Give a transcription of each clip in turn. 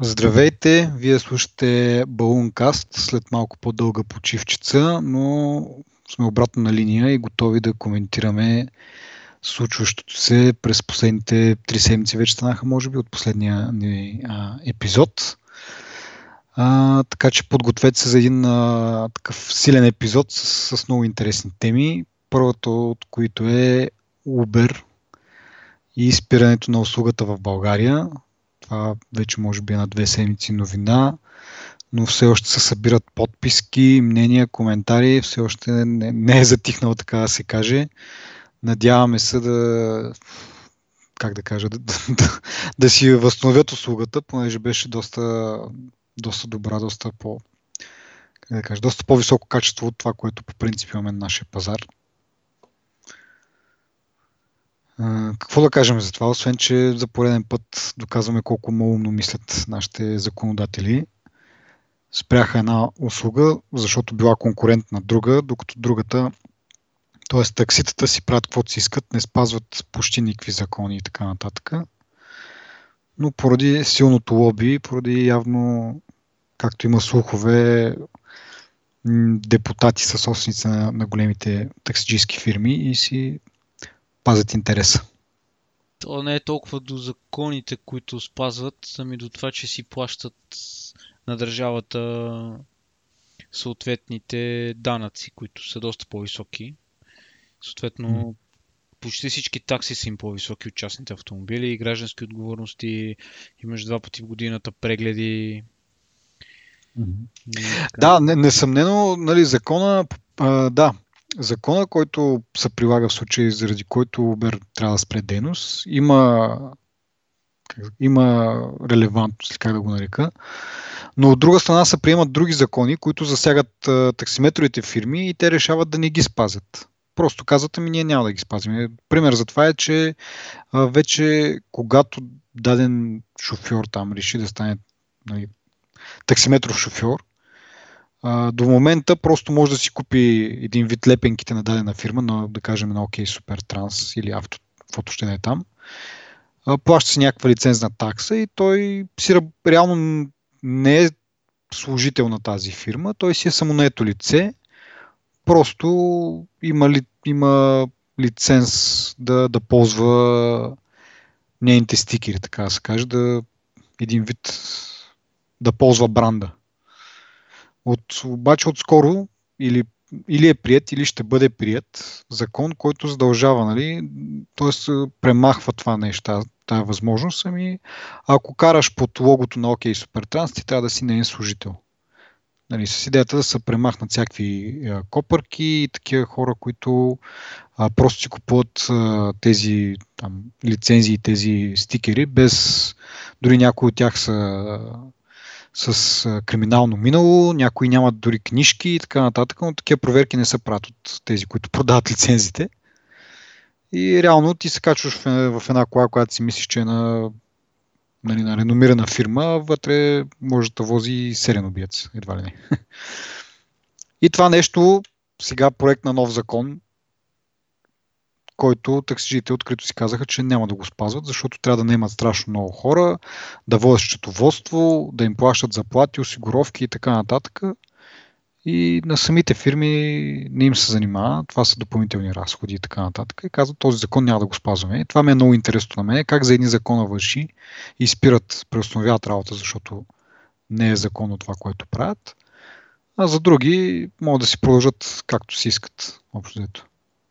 Здравейте! Вие слушате Балункаст след малко по-дълга почивчица, но сме обратно на линия и готови да коментираме случващото се през последните три седмици. Вече станаха, може би, от последния ни а, епизод. А, така че подгответе се за един а, такъв силен епизод с, с много интересни теми. Първото от които е Uber и спирането на услугата в България. Това вече може би е на две седмици новина, но все още се събират подписки, мнения, коментари, все още не, не е затихнало така да се каже. Надяваме се да как да кажа, да, да, да си възстановят услугата, понеже беше доста, доста добра, доста по как да кажа, доста по-високо качество от това, което по принцип имаме на нашия пазар. Какво да кажем за това, освен че за пореден път доказваме колко малумно мислят нашите законодатели. Спряха една услуга, защото била конкурент на друга, докато другата, т.е. такситата си правят каквото си искат, не спазват почти никакви закони и така нататък. Но поради силното лоби, поради явно, както има слухове, депутати са собственици на, на големите таксиджийски фирми и си пазят интереса. То не е толкова до законите, които спазват, ами до това, че си плащат на държавата съответните данъци, които са доста по-високи. Съответно, mm. почти всички такси са им по-високи от частните автомобили граждански отговорности. Имаш два пъти в годината прегледи. Mm-hmm. Да, несъмнено, нали, закона, а, да, закона, който се прилага в случай, заради който Uber трябва да спре дейност, има, има релевантност, как да го нарека. Но от друга страна се приемат други закони, които засягат а, таксиметровите фирми и те решават да не ги спазят. Просто казват, ами ние няма да ги спазим. Пример за това е, че а, вече когато даден шофьор там реши да стане нали, таксиметров шофьор, до момента просто може да си купи един вид лепенките на дадена фирма, на, да кажем на OK Super Trans или авто, каквото ще да е там. плаща си някаква лицензна такса и той си реално не е служител на тази фирма, той си е самонаето лице, просто има, ли, има лиценз да, да ползва нейните стикери, така да се каже, да един вид да ползва бранда. От, обаче отскоро или, или е прият, или ще бъде прият закон, който задължава, нали, т.е. премахва това нещо, тази възможност. Ами, ако караш под логото на OK Supertrans, ти трябва да си неен служител. Нали, с идеята да се премахнат всякакви а, копърки и такива хора, които а, просто си купуват а, тези там, лицензии, тези стикери, без дори някои от тях са с криминално минало, някои нямат дори книжки и така нататък, но такива проверки не са правят от тези, които продават лицензите. И реално ти се качваш в, в една кола, която си мислиш, че е на, нали, на реномирана фирма, вътре може да вози серен убиец, едва ли не. И това нещо, сега проект на нов закон, който таксижите открито си казаха, че няма да го спазват, защото трябва да наемат страшно много хора, да водят счетоводство, да им плащат заплати, осигуровки и така нататък. И на самите фирми не им се занимава. Това са допълнителни разходи и така нататък. И казват, този закон няма да го спазваме. Това ми е много интересно на мен. Как за едни закона върши и спират, преустановяват работа, защото не е закон от това, което правят. А за други могат да си продължат както си искат. Общо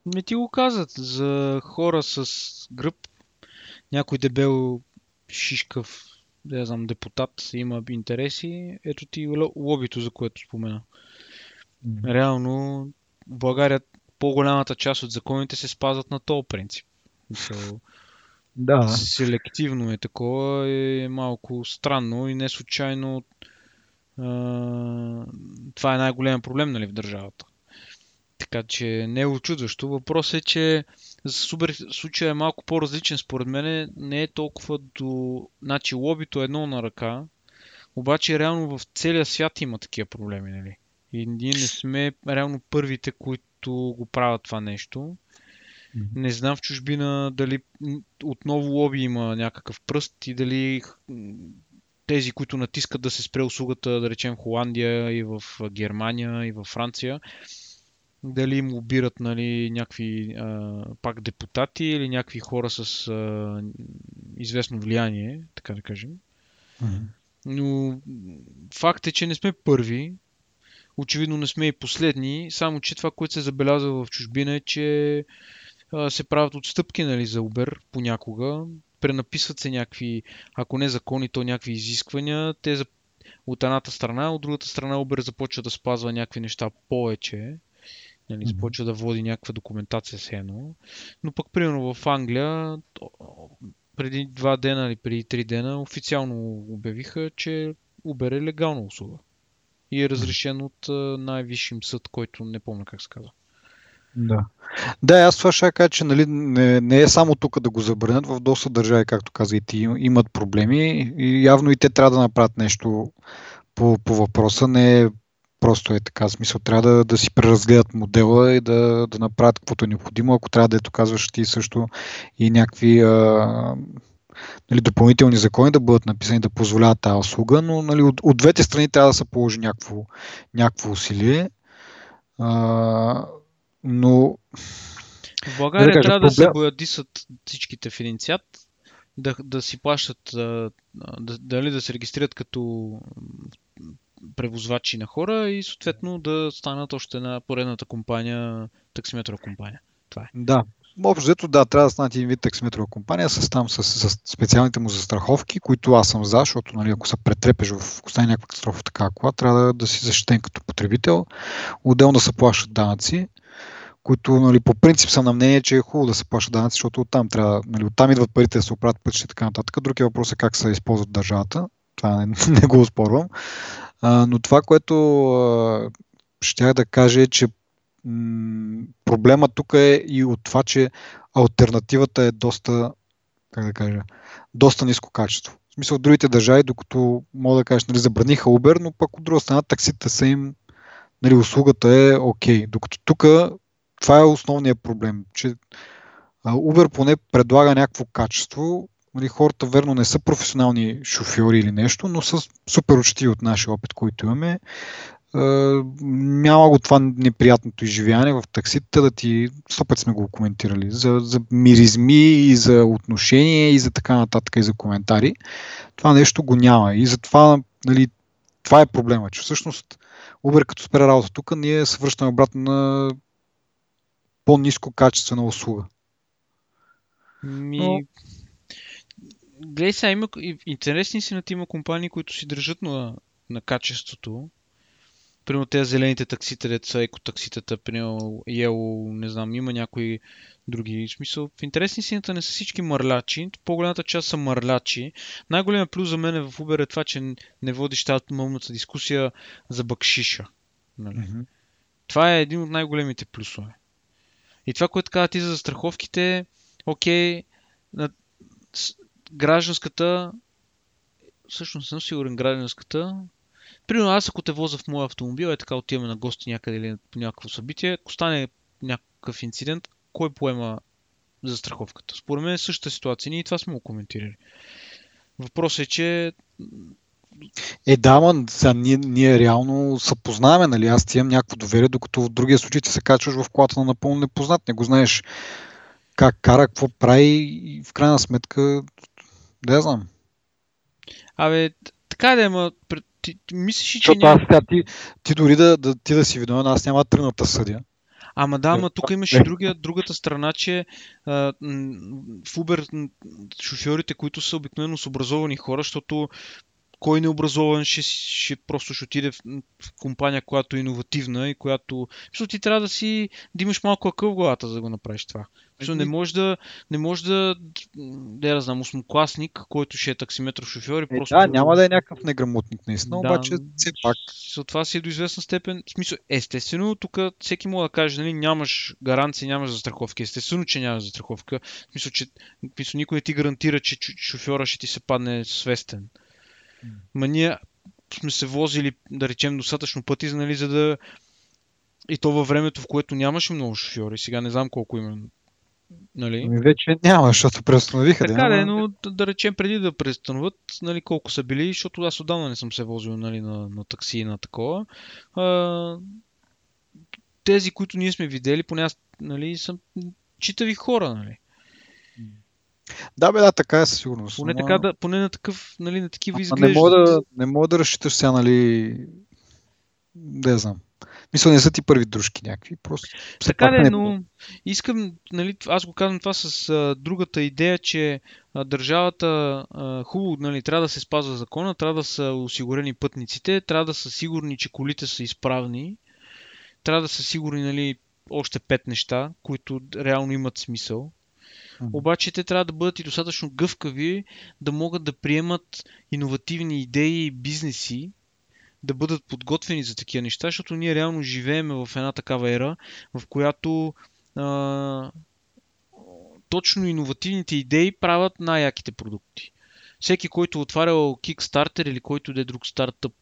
не ти го казват. За хора с гръб, някой дебел шишкав, да знам, депутат има интереси, ето ти лобито, за което спомена. Реално, в България по-голямата част от законите се спазват на този принцип. Да. Селективно е такова, е малко странно и не случайно това е най-голям проблем нали, в държавата. Така че не е очудващо. Въпросът е, че за супер случай е малко по-различен според мен. Не е толкова до... Значи лобито е едно на ръка, обаче реално в целия свят има такива проблеми, нали? И ние не сме реално първите, които го правят това нещо. Не знам в чужбина дали отново лоби има някакъв пръст и дали тези, които натискат да се спре услугата, да речем в Холандия и в Германия и в Франция, дали им обират нали, някакви а, пак депутати или някакви хора с а, известно влияние, така да кажем. Mm-hmm. Но факт е, че не сме първи. Очевидно не сме и последни, само че това, което се забелязва в чужбина е, че а, се правят отстъпки нали, за Uber понякога. Пренаписват се някакви, ако не закони, то някакви изисквания. Те за, от едната страна, от другата страна Uber започва да спазва някакви неща повече. Нали, започва да води някаква документация с едно. Но пък, примерно в Англия, преди два дена или преди три дена, официално обявиха, че Uber е легална услуга. И е разрешен от най-висшим съд, който не помня как се казва. Да. Да, аз това ще кажа, че нали, не, не е само тук да го забранят, в доста държави, както каза и ти, имат проблеми и явно и те трябва да направят нещо по, по въпроса. Не е просто е така. Смисъл, трябва да, да си преразгледат модела и да, да направят каквото е необходимо. Ако трябва да ето казваш ти също и някакви а, нали, допълнителни закони да бъдат написани да позволяват тази услуга, но нали, от, от двете страни трябва да се положи някакво, някакво усилие. А, но... В България да кажа, трябва проблем... да се боядисат всичките в инициат, да, да си плащат, да, дали да се регистрират като превозвачи на хора и съответно да станат още една поредната компания, таксиметрова компания. Това е. Да, Общо взето, да, трябва да станат един вид таксиметрова компания с там с, с, специалните му застраховки, които аз съм за, защото нали, ако се претрепеш в стане някаква катастрофа в такава кола, трябва да, да си защитен като потребител. Отделно да се плащат данъци, които нали, по принцип са на мнение, че е хубаво да се плащат данъци, защото оттам, трябва, нали, оттам идват парите да се оправят пътища и така нататък. Други въпрос е как се използват държавата. Това не, не го спорвам. А, но това, което а, щях да кажа е, че м- проблема тук е и от това, че альтернативата е доста, как да кажа, доста ниско качество. В смисъл, другите държави, докато мога да кажа, нали, забраниха Uber, но пък от друга страна таксите са им, нали, услугата е окей. Okay. Докато тук това е основният проблем, че Uber поне предлага някакво качество, нали, хората верно не са професионални шофьори или нещо, но са супер учтиви от нашия опит, който имаме. Е, няма го това неприятното изживяване в таксите, да ти, сто път сме го коментирали, за, за миризми и за отношения и за така нататък и за коментари. Това нещо го няма и затова нали, това е проблема, че всъщност Uber като спре работа тук, ние се връщаме обратно на по-низко качествена услуга. Ми, Но гледай сега, има, интересни си на има компании, които си държат на, на качеството. Примерно тези зелените таксите, деца са екотакситата, примерно Yellow, не знам, има някои други. В смисъл, в интересни сината не са всички мърлячи, по-голямата част са мърлячи. Най-големият плюс за мен в Uber е това, че не водиш тази мълната дискусия за бакшиша. Нали? Mm-hmm. Това е един от най-големите плюсове. И това, което каза ти за страховките, окей, гражданската, всъщност съм сигурен гражданската, Примерно аз ако те воза в моя автомобил, е така отиваме на гости някъде или по някакво събитие, ако стане някакъв инцидент, кой поема за страховката? Според мен е същата ситуация. Ние и това сме го коментирали. Въпросът е, че е, да, ма, сега ние, ние реално се познаваме, нали? Аз ти имам някакво доверие, докато в другия случай ти се качваш в колата на напълно непознат. Не го знаеш как кара, какво прави и в крайна сметка да знам. Абе, така да е, ма, ти, ти мислиш, че няма... аз, ти, ти дори да, да, ти да си виновен, аз няма тръгната съдя. Ама да, ама тук имаше другия, другата страна, че а, в Uber шофьорите, които са обикновено с образовани хора, защото кой необразован ще, ще просто ще отиде в, в компания, която е иновативна и която... Защото ти трябва да си да имаш малко акъл в главата, за да го направиш това. Защото не може да, не може да, да я знам, осмокласник, който ще е таксиметров шофьор и е, просто... Да, няма да е някакъв неграмотник наистина, да, обаче все пак... От това си е до известна степен... В смисъл, естествено, тук всеки може да каже, нали, нямаш гаранция, нямаш застраховка. Естествено, че нямаш застраховка. В смисъл, че в смисъл, никой не ти гарантира, че шофьора ще ти се падне свестен. Ма ние сме се возили, да речем, достатъчно пъти, нали, за да... И то във времето, в което нямаше много шофьори, сега не знам колко има Нали? Ами вече няма, защото преустановиха. Така да, но да речем преди да преустановят, нали, колко са били, защото аз отдавна не съм се возил нали, на, на такси и на такова. А, тези, които ние сме видели, поне аз, нали, са читави хора, нали. Да, бе, да, така е със сигурност. Поне, но... така, да, поне на, такъв, нали, на такива изглеждат. Не мога да, не мога да разчиташ сега, нали, да я знам. Мисля, не са ти първи дружки някакви. Просто така да, е, но искам, нали, аз го казвам това с а, другата идея, че а, държавата а, хубаво, нали, трябва да се спазва закона, трябва да са осигурени пътниците, трябва да са сигурни, че колите са изправни, трябва да са сигурни, нали, още пет неща, които реално имат смисъл. Обаче те трябва да бъдат и достатъчно гъвкави, да могат да приемат иновативни идеи и бизнеси, да бъдат подготвени за такива неща, защото ние реално живеем в една такава ера, в която а, точно иновативните идеи правят най-яките продукти. Всеки, който е отварял Kickstarter или който да е друг стартъп,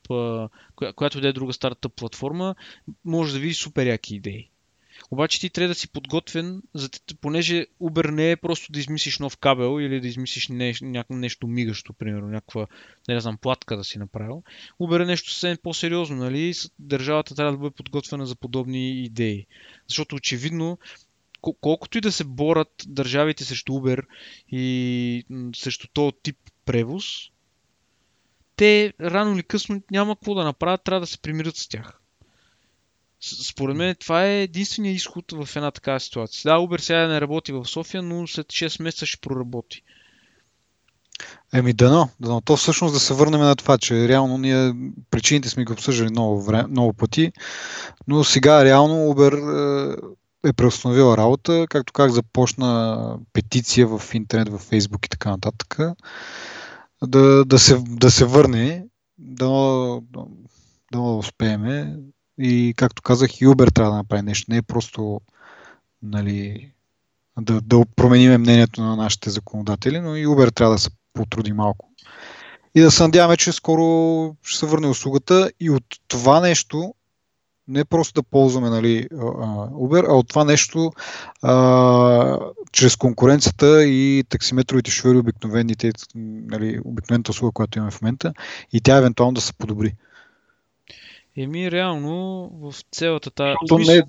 която да е друга стартъп платформа, може да види супер яки идеи. Обаче ти трябва да си подготвен, понеже Uber не е просто да измислиш нов кабел или да измислиш не, нещо мигащо, примерно, някаква, не знам, платка да си направил. Uber е нещо съвсем по-сериозно, нали? Държавата трябва да бъде подготвена за подобни идеи. Защото очевидно, колкото и да се борят държавите срещу Uber и срещу този тип превоз, те рано или късно няма какво да направят, трябва да се примирят с тях. Според мен това е единствения изход в една такава ситуация. Да, Uber сега не работи в София, но след 6 месеца ще проработи. Еми дано, дано. То всъщност да се върнем на това, че реално ние причините сме ги обсъждали много, време, много пъти, но сега реално Uber е, е преустановила работа, както как започна петиция в интернет, в Фейсбук и така нататък, да, да, се, да се върне, да, да, да успееме и както казах, и Uber трябва да направи нещо. Не е просто нали, да, да промениме мнението на нашите законодатели, но и Uber трябва да се потруди малко. И да се надяваме, че скоро ще се върне услугата и от това нещо не просто да ползваме нали, Uber, а от това нещо а, чрез конкуренцията и таксиметровите шофьори, обикновените, нали, обикновената услуга, която имаме в момента, и тя евентуално да се подобри. Еми, реално в цялата тази... Не,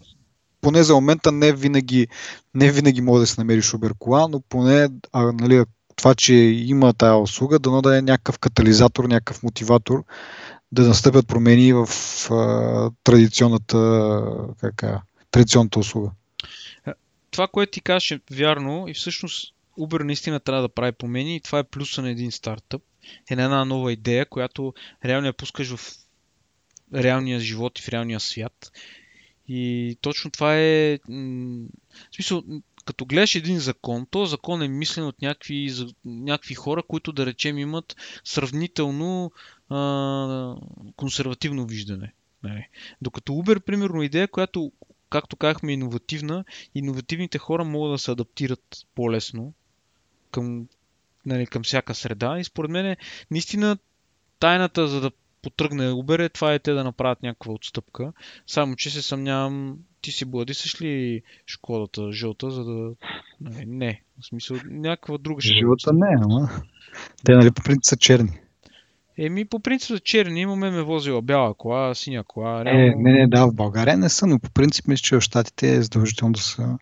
поне за момента не винаги, не винаги може да се намери Uber но поне а, нали, това, че има тая услуга, дано да е някакъв катализатор, някакъв мотиватор да настъпят промени в а, традиционната, кака, традиционната услуга. Това, което ти кажеш е вярно и всъщност Uber наистина трябва да прави промени и това е плюса на един стартъп. Е една нова идея, която реално я пускаш в реалния живот и в реалния свят. И точно това е... В смисъл, като гледаш един закон, то закон е мислен от някакви, някакви хора, които да речем имат сравнително а, консервативно виждане. Не. Нали? Докато Uber, примерно, идея, която, както казахме, е иновативна, иновативните хора могат да се адаптират по-лесно към, нали, към всяка среда. И според мен, наистина, тайната за да потръгне Uber, това е те да направят някаква отстъпка. Само, че се съмнявам, ти си бладисаш ли шкодата жълта, за да... Не, не. В смисъл, някаква друга ще Жълта не, ама... Те, нали, по принцип са черни. Еми, по принцип са черни. Имаме ме возила бяла кола, синя кола. Е, реално... не, не, да, в България не са, но по принцип мисля, че в Штатите е задължително да са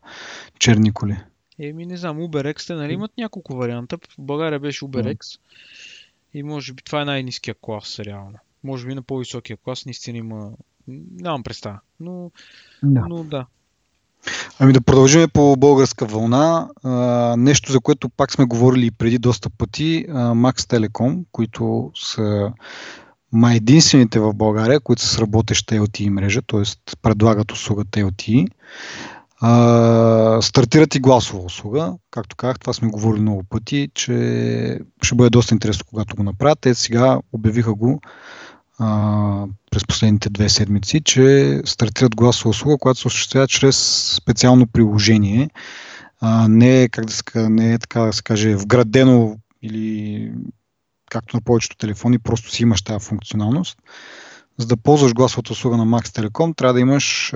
черни коли. Еми, не знам, UberX, те нали имат няколко варианта. В България беше UberX. Mm. И може би това е най-низкия клас, реално. Може би на по-високия клас наистина има... Нямам представа, но да. но да. Ами да продължим по българска вълна. А, нещо, за което пак сме говорили преди доста пъти. Max Telecom, които са май единствените в България, които са с работеща LTE мрежа, т.е. предлагат услугата LTE. А, стартират и гласова услуга. Както казах, това сме говорили много пъти, че ще бъде доста интересно, когато го направят. Те сега обявиха го през последните две седмици, че стартират гласова услуга, която се осъществява чрез специално приложение. А, не, е, как да се, не е така да се каже вградено или както на повечето телефони, просто си имаш тази функционалност. За да ползваш гласовата услуга на Max Telecom, трябва да имаш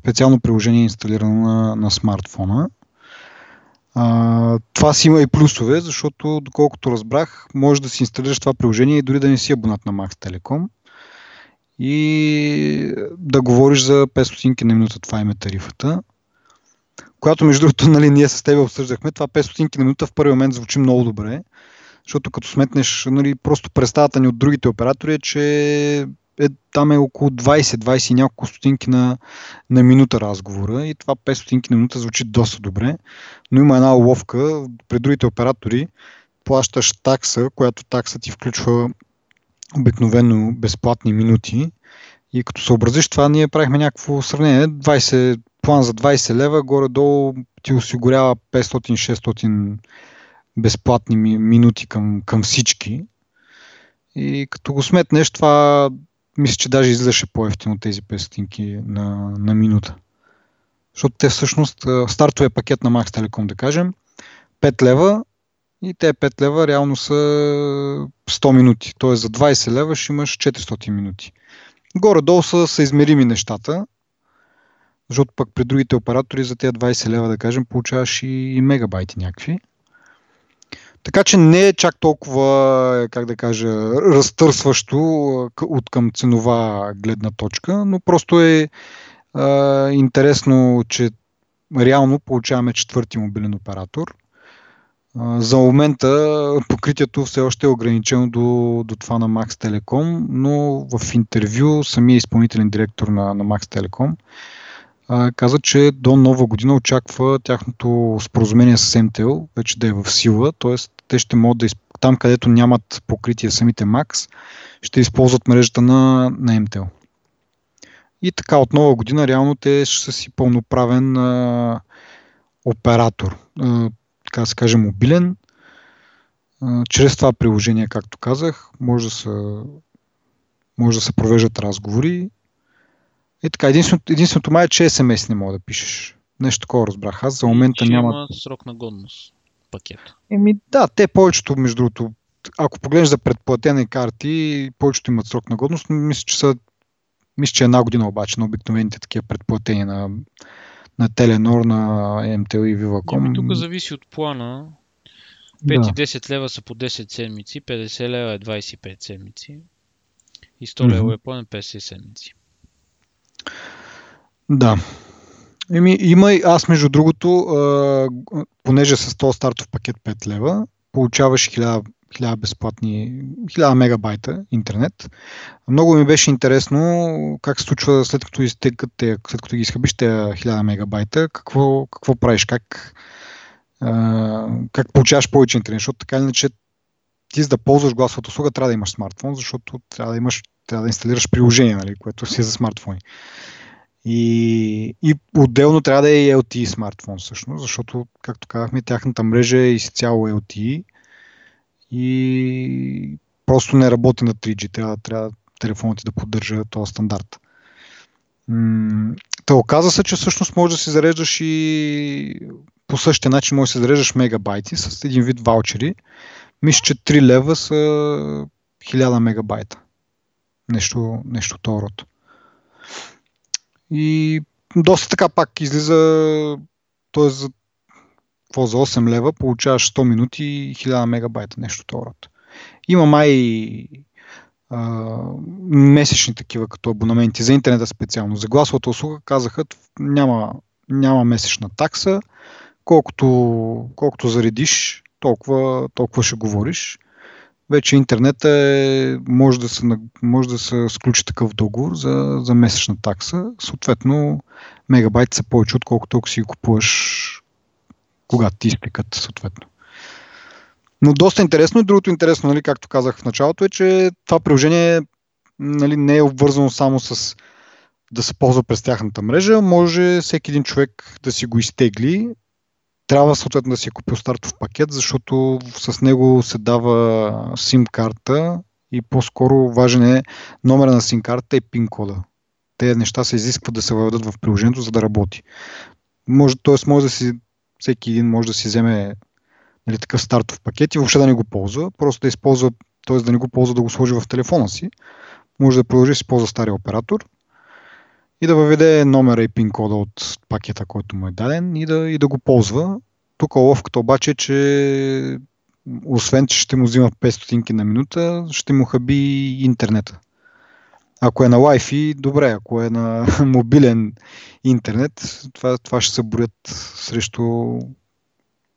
специално приложение инсталирано на, на смартфона. А, това си има и плюсове, защото доколкото разбрах, може да си инсталираш това приложение и дори да не си абонат на Max Telecom и да говориш за 500 на минута, това им е тарифата. Която, между другото, нали, ние с теб обсъждахме, това 500 на минута в първи момент звучи много добре, защото като сметнеш, нали, просто представата ни от другите оператори е, че е, там е около 20-20 и няколко стотинки на, на минута разговора и това 5 стотинки на минута звучи доста добре, но има една уловка, при другите оператори плащаш такса, която такса ти включва обикновено безплатни минути и като съобразиш това, ние правихме някакво сравнение. 20, план за 20 лева, горе-долу ти осигурява 500-600 безплатни минути към, към всички. И като го сметнеш, това мисля, че даже излизаше по-ефтино тези 500 на, на минута. Защото те всъщност, стартовия пакет на Max Telecom, да кажем, 5 лева и те 5 лева реално са 100 минути. Тоест за 20 лева ще имаш 400 минути. Горе-долу са, са измерими нещата, защото пък при другите оператори за тези 20 лева, да кажем, получаваш и, и мегабайти някакви. Така че не е чак толкова, как да кажа, разтърсващо от към ценова гледна точка, но просто е а, интересно, че реално получаваме четвърти мобилен оператор. За момента покритието все още е ограничено до, до това на Max Telecom, но в интервю самия изпълнителен директор на, на Max Telecom каза, че до нова година очаква тяхното споразумение с МТЛ вече да е в сила, т.е. те ще могат да изп... там където нямат покритие самите Max, ще използват мрежата на, на МТЛ. И така от нова година реално те ще са си пълноправен а, оператор, а, така да се каже мобилен. А, чрез това приложение, както казах, може да се, може да се провеждат разговори е така, единственото, единственото май е, че SMS не мога да пишеш. Нещо такова разбрах. Аз за момента и, няма. Има срок на годност пакет. Еми да, те повечето, между другото, ако погледнеш за предплатени карти, повечето имат срок на годност, но мисля, че са мисля, че една година обаче на обикновените такива предплатени на, на Теленор, на MTL и Viva.com. Ами, тук зависи от плана. 5 да. и 10 лева са по 10 седмици, 50 лева е 25 седмици и 100 лева mm-hmm. е план 50 седмици. Да. Еми, има и аз, между другото, а, понеже с този стартов пакет 5 лева, получаваш 1000, 1000 безплатни, 1000 мегабайта интернет. Много ми беше интересно как се случва след като изтекат, след като ги изхъбиш тези 1000 мегабайта, какво, какво правиш, как, а, как получаваш повече интернет, защото така иначе ти за да ползваш гласовата услуга трябва да имаш смартфон, защото трябва да имаш трябва да инсталираш приложение, нали, което си е за смартфони. И, и отделно трябва да е и LTE смартфон всъщност, защото, както казахме, тяхната мрежа е изцяло LTE и просто не работи на 3G. Трябва, трябва телефонът ти да поддържа този стандарт. Та оказа се, че всъщност може да си зареждаш и по същия начин може да си зареждаш мегабайти с един вид ваучери. Мисля, че 3 лева са 1000 мегабайта. Нещо, нещо това род. И доста така пак излиза, т.е. за, какво, за 8 лева получаваш 100 минути и 1000 мегабайта, нещо род. Има май а, месечни такива като абонаменти за интернета специално. За гласовата услуга казаха, няма, няма месечна такса, колкото, колкото заредиш, толкова, толкова ще говориш вече интернет е, може, да се, може да се сключи такъв договор за, за месечна такса. Съответно, мегабайт са повече, отколкото ако си купуваш когато ти изтекат, съответно. Но доста интересно. И другото интересно, нали, както казах в началото, е, че това приложение нали, не е обвързано само с да се ползва през тяхната мрежа. Може всеки един човек да си го изтегли трябва съответно да си е купил стартов пакет, защото с него се дава SIM карта и по-скоро важен е номера на SIM карта и пин кода. Те неща се изискват да се въведат в приложението, за да работи. Може, тоест може да си, всеки един може да си вземе нали, такъв стартов пакет и въобще да не го ползва, просто да използва, т.е. да не го ползва да го сложи в телефона си. Може да продължи да си ползва стария оператор и да въведе номера и пин кода от пакета, който му е даден и да, и да го ползва. тук ловката обаче е, че освен, че ще му взима 5 стотинки на минута, ще му хаби интернета. Ако е на Wi-Fi, добре, ако е на мобилен интернет, това, това ще се борят срещу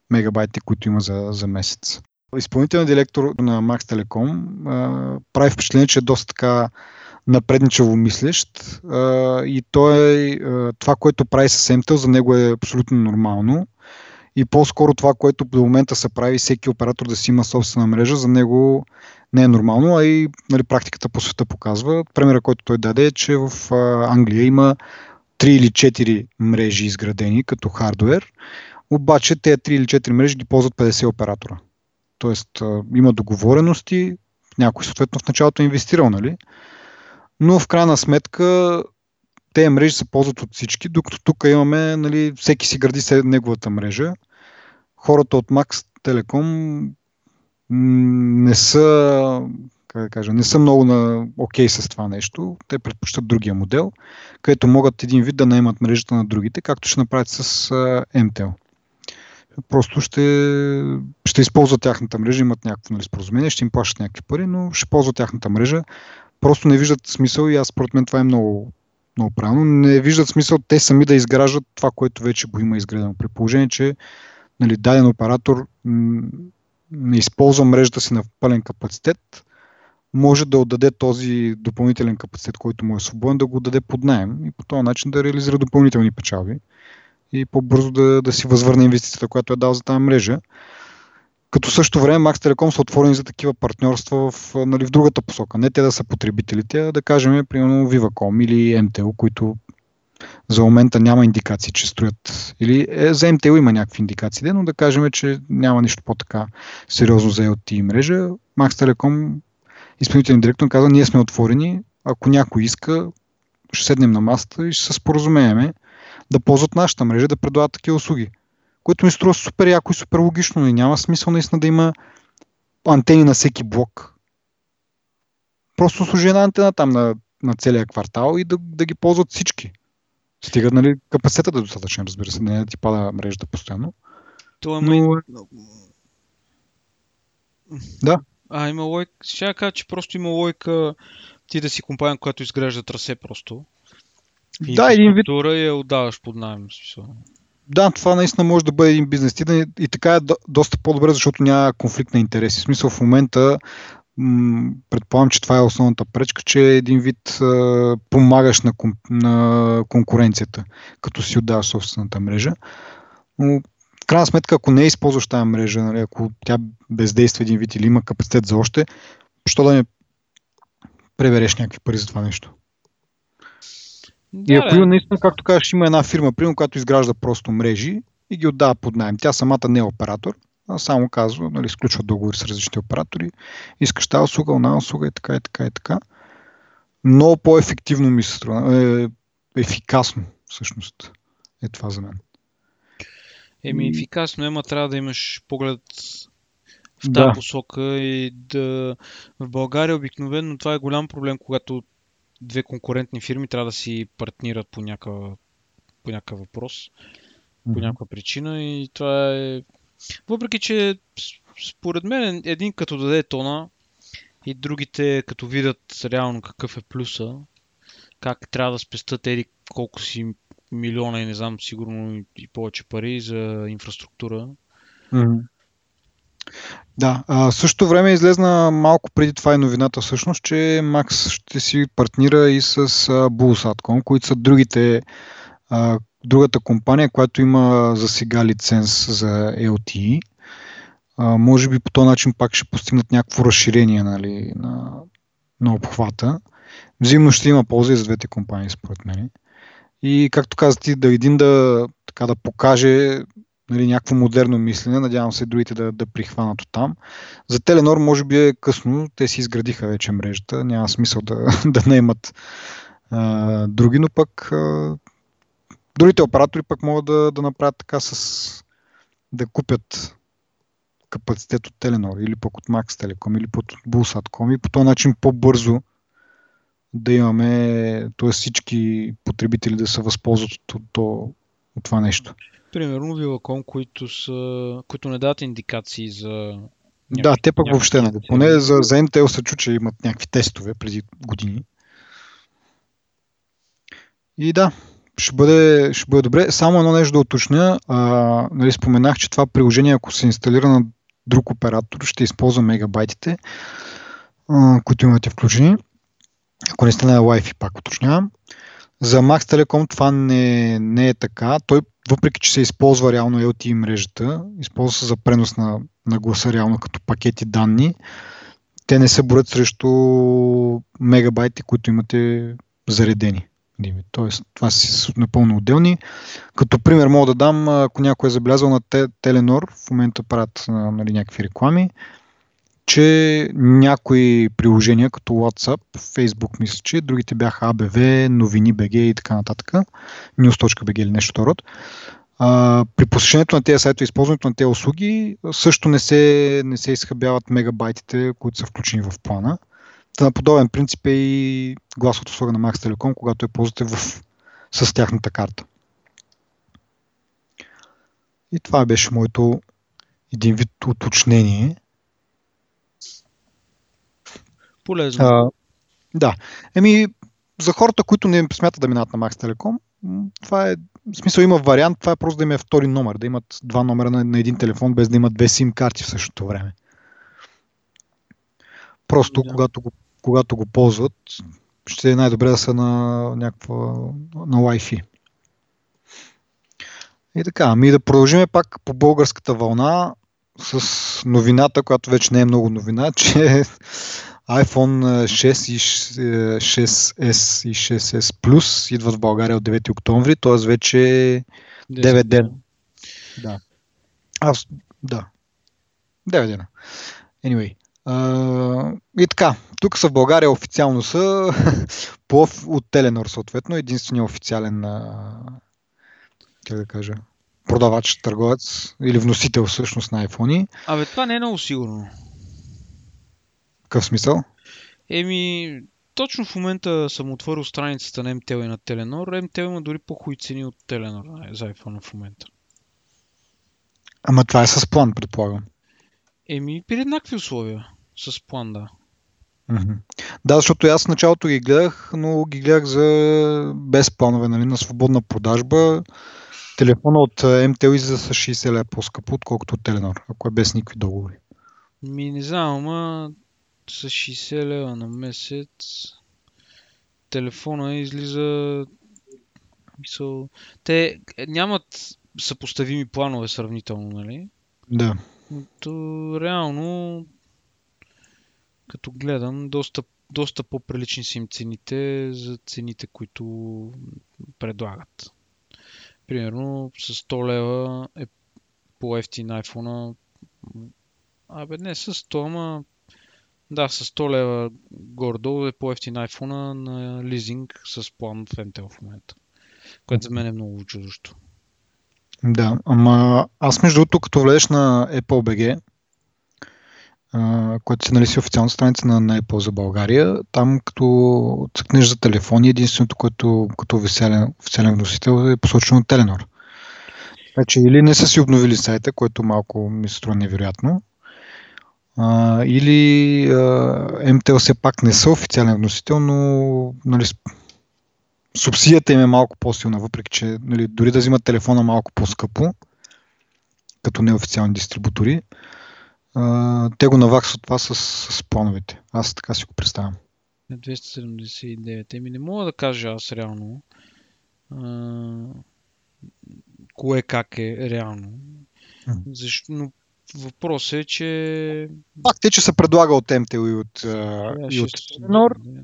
мегабайти, които има за, за месец. Изпълнителният директор на Max Telecom а, прави впечатление, че е доста така напредничаво мислещ и той, а, това, което прави с MTEL, за него е абсолютно нормално и по-скоро това, което до момента се прави всеки оператор да си има собствена мрежа, за него не е нормално, а и нали, практиката по света показва. Примера, който той даде е, че в Англия има 3 или 4 мрежи изградени като хардвер, обаче тези 3 или 4 мрежи ги ползват 50 оператора. Тоест има договорености, някой съответно в началото е инвестирал, нали? Но в крайна сметка тези мрежи се ползват от всички, докато тук имаме, нали, всеки си гради се неговата мрежа. Хората от Max Telecom не са, как да кажа, не са много на окей okay с това нещо. Те предпочитат другия модел, където могат един вид да наемат мрежата на другите, както ще направят с MTEL. Просто ще, ще използват тяхната мрежа, имат някакво нали, споразумение, ще им плащат някакви пари, но ще ползват тяхната мрежа. Просто не виждат смисъл и аз според мен това е много, много правилно. Не виждат смисъл те сами да изграждат това, което вече го има изградено. При положение, че нали, даден оператор не използва мрежата си на пълен капацитет, може да отдаде този допълнителен капацитет, който му е свободен, да го даде под найем и по този начин да реализира допълнителни печалби и по-бързо да, да си възвърне инвестицията, която е дал за тази мрежа. Като също време Max Telecom са отворени за такива партньорства в, нали, в другата посока. Не те да са потребителите, а да кажем, примерно Viva.com или MTO, които за момента няма индикации, че строят. Или е, за МТО има някакви индикации, но да кажем, че няма нищо по-така сериозно за LTE мрежа. Max Telecom, изпълнителен директор, каза, ние сме отворени, ако някой иска, ще седнем на масата и ще се споразумееме да ползват нашата мрежа, да предлагат такива услуги. Което ми струва супер яко и супер логично и няма смисъл наистина да има антени на всеки блок. Просто служи една антена там на, на целия квартал и да, да ги ползват всички. Стига, нали, капацитета да е достатъчен, разбира се, не да ти пада мрежата постоянно. Това е Но... Да. А, има лойка. Ще кажа, че просто има лойка ти да си компания, която изгражда трасе просто. И да, един вид. И я отдаваш под найем. Да, това наистина може да бъде един бизнес. И, и така е до, доста по-добре, защото няма конфликт на интереси. В смисъл в момента предполагам, че това е основната пречка, че един вид а, помагаш на, на конкуренцията, като си отдаваш собствената мрежа. Но в крайна сметка, ако не използваш тази мрежа, нали, ако тя бездейства един вид или има капацитет за още, що да не пребереш някакви пари за това нещо? Да, и ако има наистина, както кажеш, има една фирма, примерно, която изгражда просто мрежи и ги отдава под найем. Тя самата не е оператор, а само казва, нали, сключва договори с различни оператори, искаш тази услуга, она услуга и така, и така, и така. Много по-ефективно ми се струва, е, ефикасно всъщност е това за мен. Еми, ефикасно, ема трябва да имаш поглед в тази да. посока и да... В България обикновено това е голям проблем, когато две конкурентни фирми трябва да си партнират по някакъв, по някакъв въпрос, mm-hmm. по някаква причина и това е въпреки, че според мен един като даде тона и другите като видят реално какъв е плюса, как трябва да спестят еди колко си милиона и не знам, сигурно и повече пари за инфраструктура. Mm-hmm. Да, а, същото време излезна малко преди това и новината всъщност, че Max ще си партнира и с Bullsatcom, които са другите а, другата компания, която има за сега лиценз за LTE. А, може би по този начин пак ще постигнат някакво разширение нали, на, на обхвата. Взаимно ще има полза и за двете компании, според мен. И както каза ти, да един да, така, да покаже нали, някакво модерно мислене, надявам се другите да, да прихванат от там. За Теленор може би е късно, те си изградиха вече мрежата, няма смисъл да, да не имат а, други, но пък а, Другите оператори пък могат да, да направят така с да купят капацитет от Теленор или пък от Max Telecom или от Bullsatcom и по този начин по-бързо да имаме, т.е. всички потребители да се възползват от, от, от, това нещо. Примерно Viva.com, които, са, които не дадат индикации за някакви, да, те пък въобще не. Поне за, за МТЛ се чу, че имат някакви тестове преди години. И да, ще бъде, ще бъде добре. Само едно нещо да уточня. А, нали, споменах, че това приложение, ако се инсталира на друг оператор, ще използва мегабайтите, а, които имате включени. Ако не сте на Wi-Fi, пак уточнявам. За Max Telecom това не, не е така. Той, въпреки че се използва реално LTE мрежата, използва се за пренос на, на гласа реално като пакети данни, те не се борят срещу мегабайти, които имате заредени. Тоест, това си напълно отделни. Като пример мога да дам, ако някой е забелязал на Теленор, в момента правят нали, някакви реклами, че някои приложения, като WhatsApp, Facebook, мисля, че другите бяха ABV, новини BG и така нататък, news.bg или нещо второ. при посещението на тези сайтове, използването на тези услуги, също не се, не се изхъбяват мегабайтите, които са включени в плана. Та на подобен принцип е и гласовата услуга на Max Telecom, когато я ползвате в, с тяхната карта. И това беше моето един вид уточнение. Полезно. А, да. Еми, за хората, които не смятат да минат на Max Telecom, това е, в смисъл има вариант, това е просто да има втори номер, да имат два номера на, на един телефон, без да имат две сим карти в същото време. Просто да. когато, го, когато го ползват, ще е най-добре да са на някаква на Wi-Fi. И така, ами да продължим пак по българската вълна с новината, която вече не е много новина, че iPhone 6 и 6S и 6S Plus идват в България от 9 октомври, т.е. вече 9 дена. Да. Аз, да. 9 дена. Anyway. Uh, и така, тук са в България официално са от Теленор съответно, единствения официален uh, как да кажа, продавач, търговец или вносител всъщност на iPhone. Абе, това не е много сигурно. Какъв смисъл? Еми, точно в момента съм отворил страницата на MTL и на Telenor. MTL има дори по-хуи цени от Telenor за iPhone в момента. Ама това е с план, предполагам. Еми, при еднакви условия. С план, да. Mm-hmm. Да, защото аз в началото ги гледах, но ги гледах за без планове, нали, на свободна продажба. Телефона от MTL излиза с 60 лева по-скъпо, отколкото от Telenor, ако е без никакви договори. Ми не знам, ама с 60 лева на месец телефона излиза мисъл... Те нямат съпоставими планове сравнително, нали? Да. То реално като гледам, доста, доста по-прилични са им цените за цените, които предлагат. Примерно с 100 лева е по-ефтин iPhone. Абе не с 100, ама да, с 100 лева гордо е по-ефтин iPhone на лизинг с план в MTL в момента. Което за мен е много чудощо. Да, ама аз между другото, като влезеш на Apple BG, което си нали си официална страница на, на Apple за България, там като цъкнеш за телефони, единственото, което като официален, официален вносител е посочено Теленор. Значи или не са си обновили сайта, което малко ми се струва невероятно, а, или а, МТЛ все пак не са официален вносител, но нали, субсидията им е малко по-силна, въпреки че нали, дори да взимат телефона малко по-скъпо, като неофициални дистрибутори, а, те го наваксват това с, с плановете. Аз така си го представям. 279. Еми не мога да кажа аз реално. А, кое как е реално. Защо, но Въпросът е, че... Факт е, че се предлага от MTL и от, uh, и от Telenor.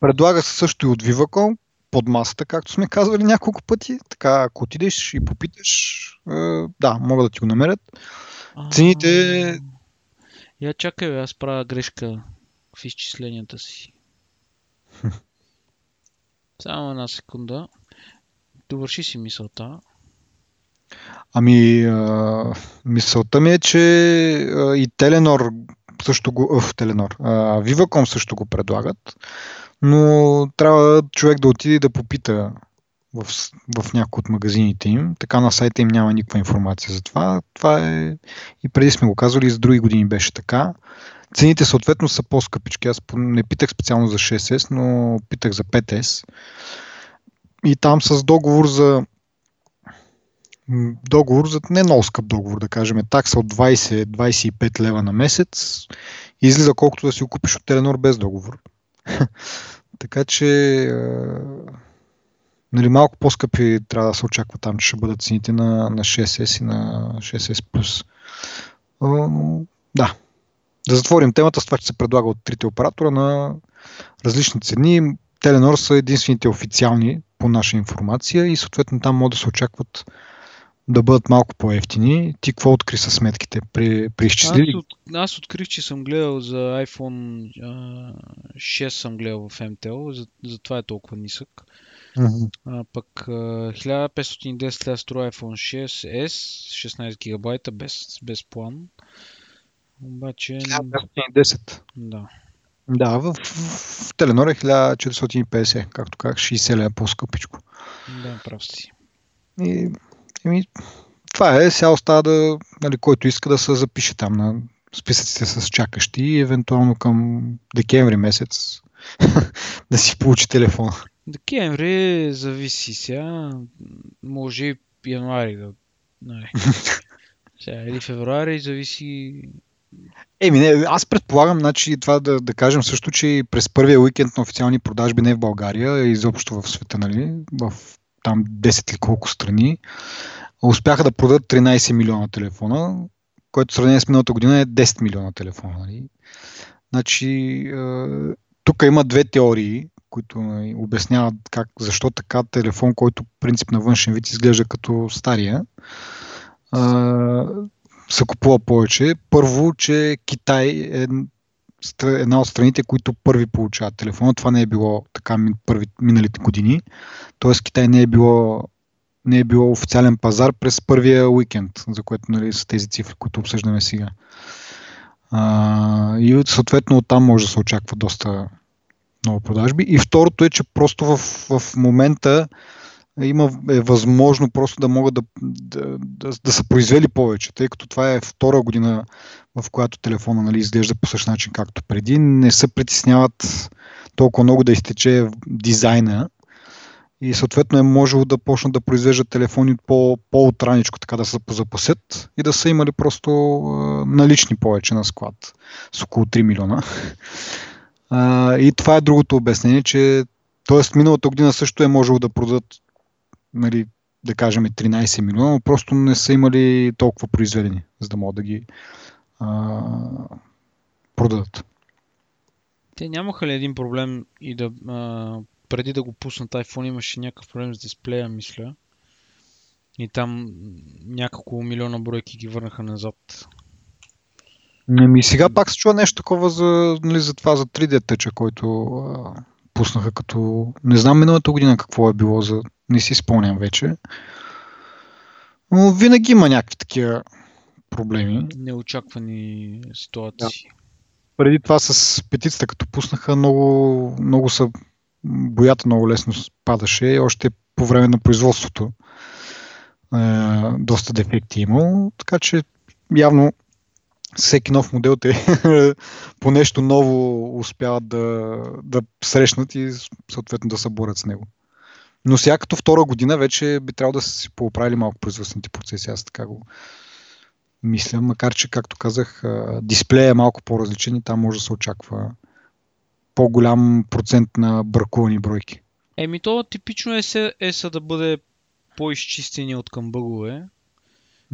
Предлага се също и от Viva.com под масата, както сме казвали няколко пъти. Така, ако отидеш и попиташ, да, могат да ти го намерят. Цените... Я чакай, аз правя грешка в изчисленията си. Само една секунда. Довърши си мисълта. Ами, а, мисълта ми е, че а, и Теленор също го, в Теленор, Viva.com също го предлагат, но трябва човек да отиде да попита в, в някои от магазините им. Така на сайта им няма никаква информация за това. Това е и преди сме го казвали, и за други години беше така. Цените съответно са по-скъпички. Аз не питах специално за 6S, но питах за 5S. И там с договор за договор за не много скъп договор, да кажем, такса от 20-25 лева на месец, излиза колкото да си го купиш от Теленор без договор. така че нали, малко по-скъпи трябва да се очаква там, че ще бъдат цените на, на 6S и на 6S+. Да. Да затворим темата с това, че се предлага от трите оператора на различни цени. Теленор са единствените официални по наша информация и съответно там могат да се очакват да бъдат малко по-ефтини. Ти какво откри с сметките? При, при изчислили? Аз, от, аз открих, че съм гледал за iPhone а, 6 съм гледал в MTL, за, затова е толкова нисък. Uh-huh. А, пък а, 1510 лева струва iPhone 6s, 16 гигабайта без, без план. Обаче... 1510. Да. Да, в, в, в Теленор е 1450, както как 60 лева по-скъпичко. Да, прав си. И, и, това е, сега остава да, нали, който иска да се запише там на списъците с чакащи и евентуално към декември месец да си получи телефона. Декември зависи сега. Може и януари да. Не. Сега, или февруари зависи. Еми, не, аз предполагам, значи, това да, да кажем също, че през първия уикенд на официални продажби не в България, а изобщо в света, нали, в там 10 или колко страни, успяха да продадат 13 милиона телефона, което в сравнение с миналата година е 10 милиона телефона. Нали? Значи, тук има две теории които обясняват как, защо така телефон, който принцип на външен вид изглежда като стария, се купува повече. Първо, че Китай е една от страните, които първи получават телефона. Това не е било така първи, миналите години. Тоест Китай не е било не е било официален пазар през първия уикенд, за което нали, са тези цифри, които обсъждаме сега. А, и съответно оттам може да се очаква доста, много продажби. И второто е, че просто в, в момента има, е възможно просто да могат да, да, да, да са произвели повече, тъй като това е втора година, в която телефона нали, изглежда по същия начин както преди. Не се притесняват толкова много да изтече дизайна и съответно е можело да почнат да произвеждат телефони по, по-отраничко, така да се позапасят и да са имали просто налични повече на склад с около 3 милиона. А, и това е другото обяснение, че т.е. миналата година също е можело да продадат, нали, да кажем 13 милиона, но просто не са имали толкова произведени, за да могат да ги а, продадат. Те нямаха ли един проблем и да а, преди да го пуснат iPhone имаше някакъв проблем с дисплея, мисля. И там няколко милиона бройки ги върнаха назад. Ами сега пак се чува нещо такова за, нали, за това, за 3D тъча, който а, пуснаха като... Не знам миналата година какво е било, за... не си спомням вече. Но винаги има някакви такива проблеми. Неочаквани ситуации. Да. Преди това с петицата, като пуснаха, много, много са боята много лесно падаше, още по време на производството е, доста дефекти е имало, така че явно всеки нов модел те по нещо ново успяват да, да срещнат и съответно да се борят с него. Но сега като втора година вече би трябвало да са си поправили малко производствените процеси. Аз така го мисля, макар че, както казах, дисплея е малко по-различен и там може да се очаква по-голям процент на бракувани бройки. Еми то типично е, се, е са да бъде по-изчистени от към бъгове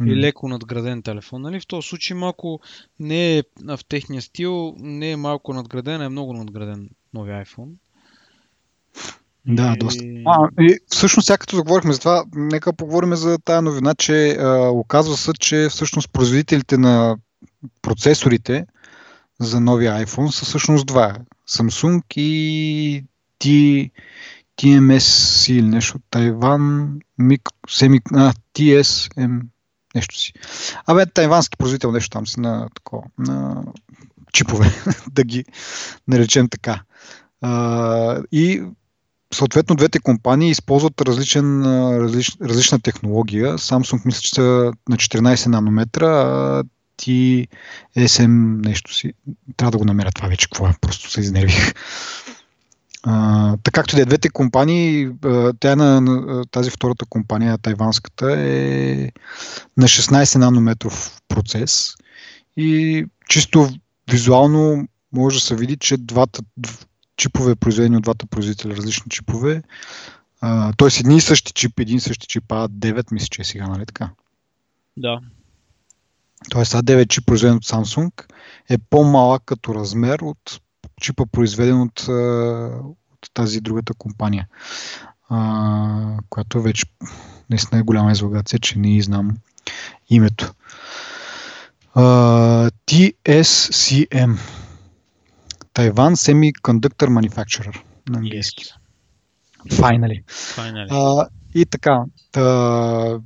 и леко надграден телефон. Нали? В този случай малко не е в техния стил, не е малко надграден, а е много надграден новия iPhone. Да, и... доста. А, и всъщност, сега като заговорихме за това, нека поговорим за тая новина, че а, оказва се, че всъщност производителите на процесорите за новия iPhone са всъщност два. Samsung и T, TMS или нещо. Тайван, мик, семи, а, TSM, нещо си. Абе, тайвански производител, нещо там си на, такова, на чипове, да ги наречем така. А, и съответно двете компании използват различен, различ, различна технология. Samsung мисля, че са на 14 нанометра, а ти SM нещо си. Трябва да го намеря това вече, какво е, просто се изнервих. Така както да е, двете компании, тя е на, на тази втората компания, тайванската, е на 16 нанометров процес и чисто визуално може да се види, че двата чипове, произведени от двата производителя, различни чипове, т.е. едни и същи чип, един и същи чип A9, мисля, че е сега, нали така? Да. Тоест A9 чип, произведен от Samsung, е по-малък като размер от чипа, произведен от, от тази другата компания, а, която вече наистина е голяма излагация, че не знам името. Uh, TSCM. Taiwan Semiconductor Manufacturer на английски. Yes. Finally. Finally. Uh, и така, та,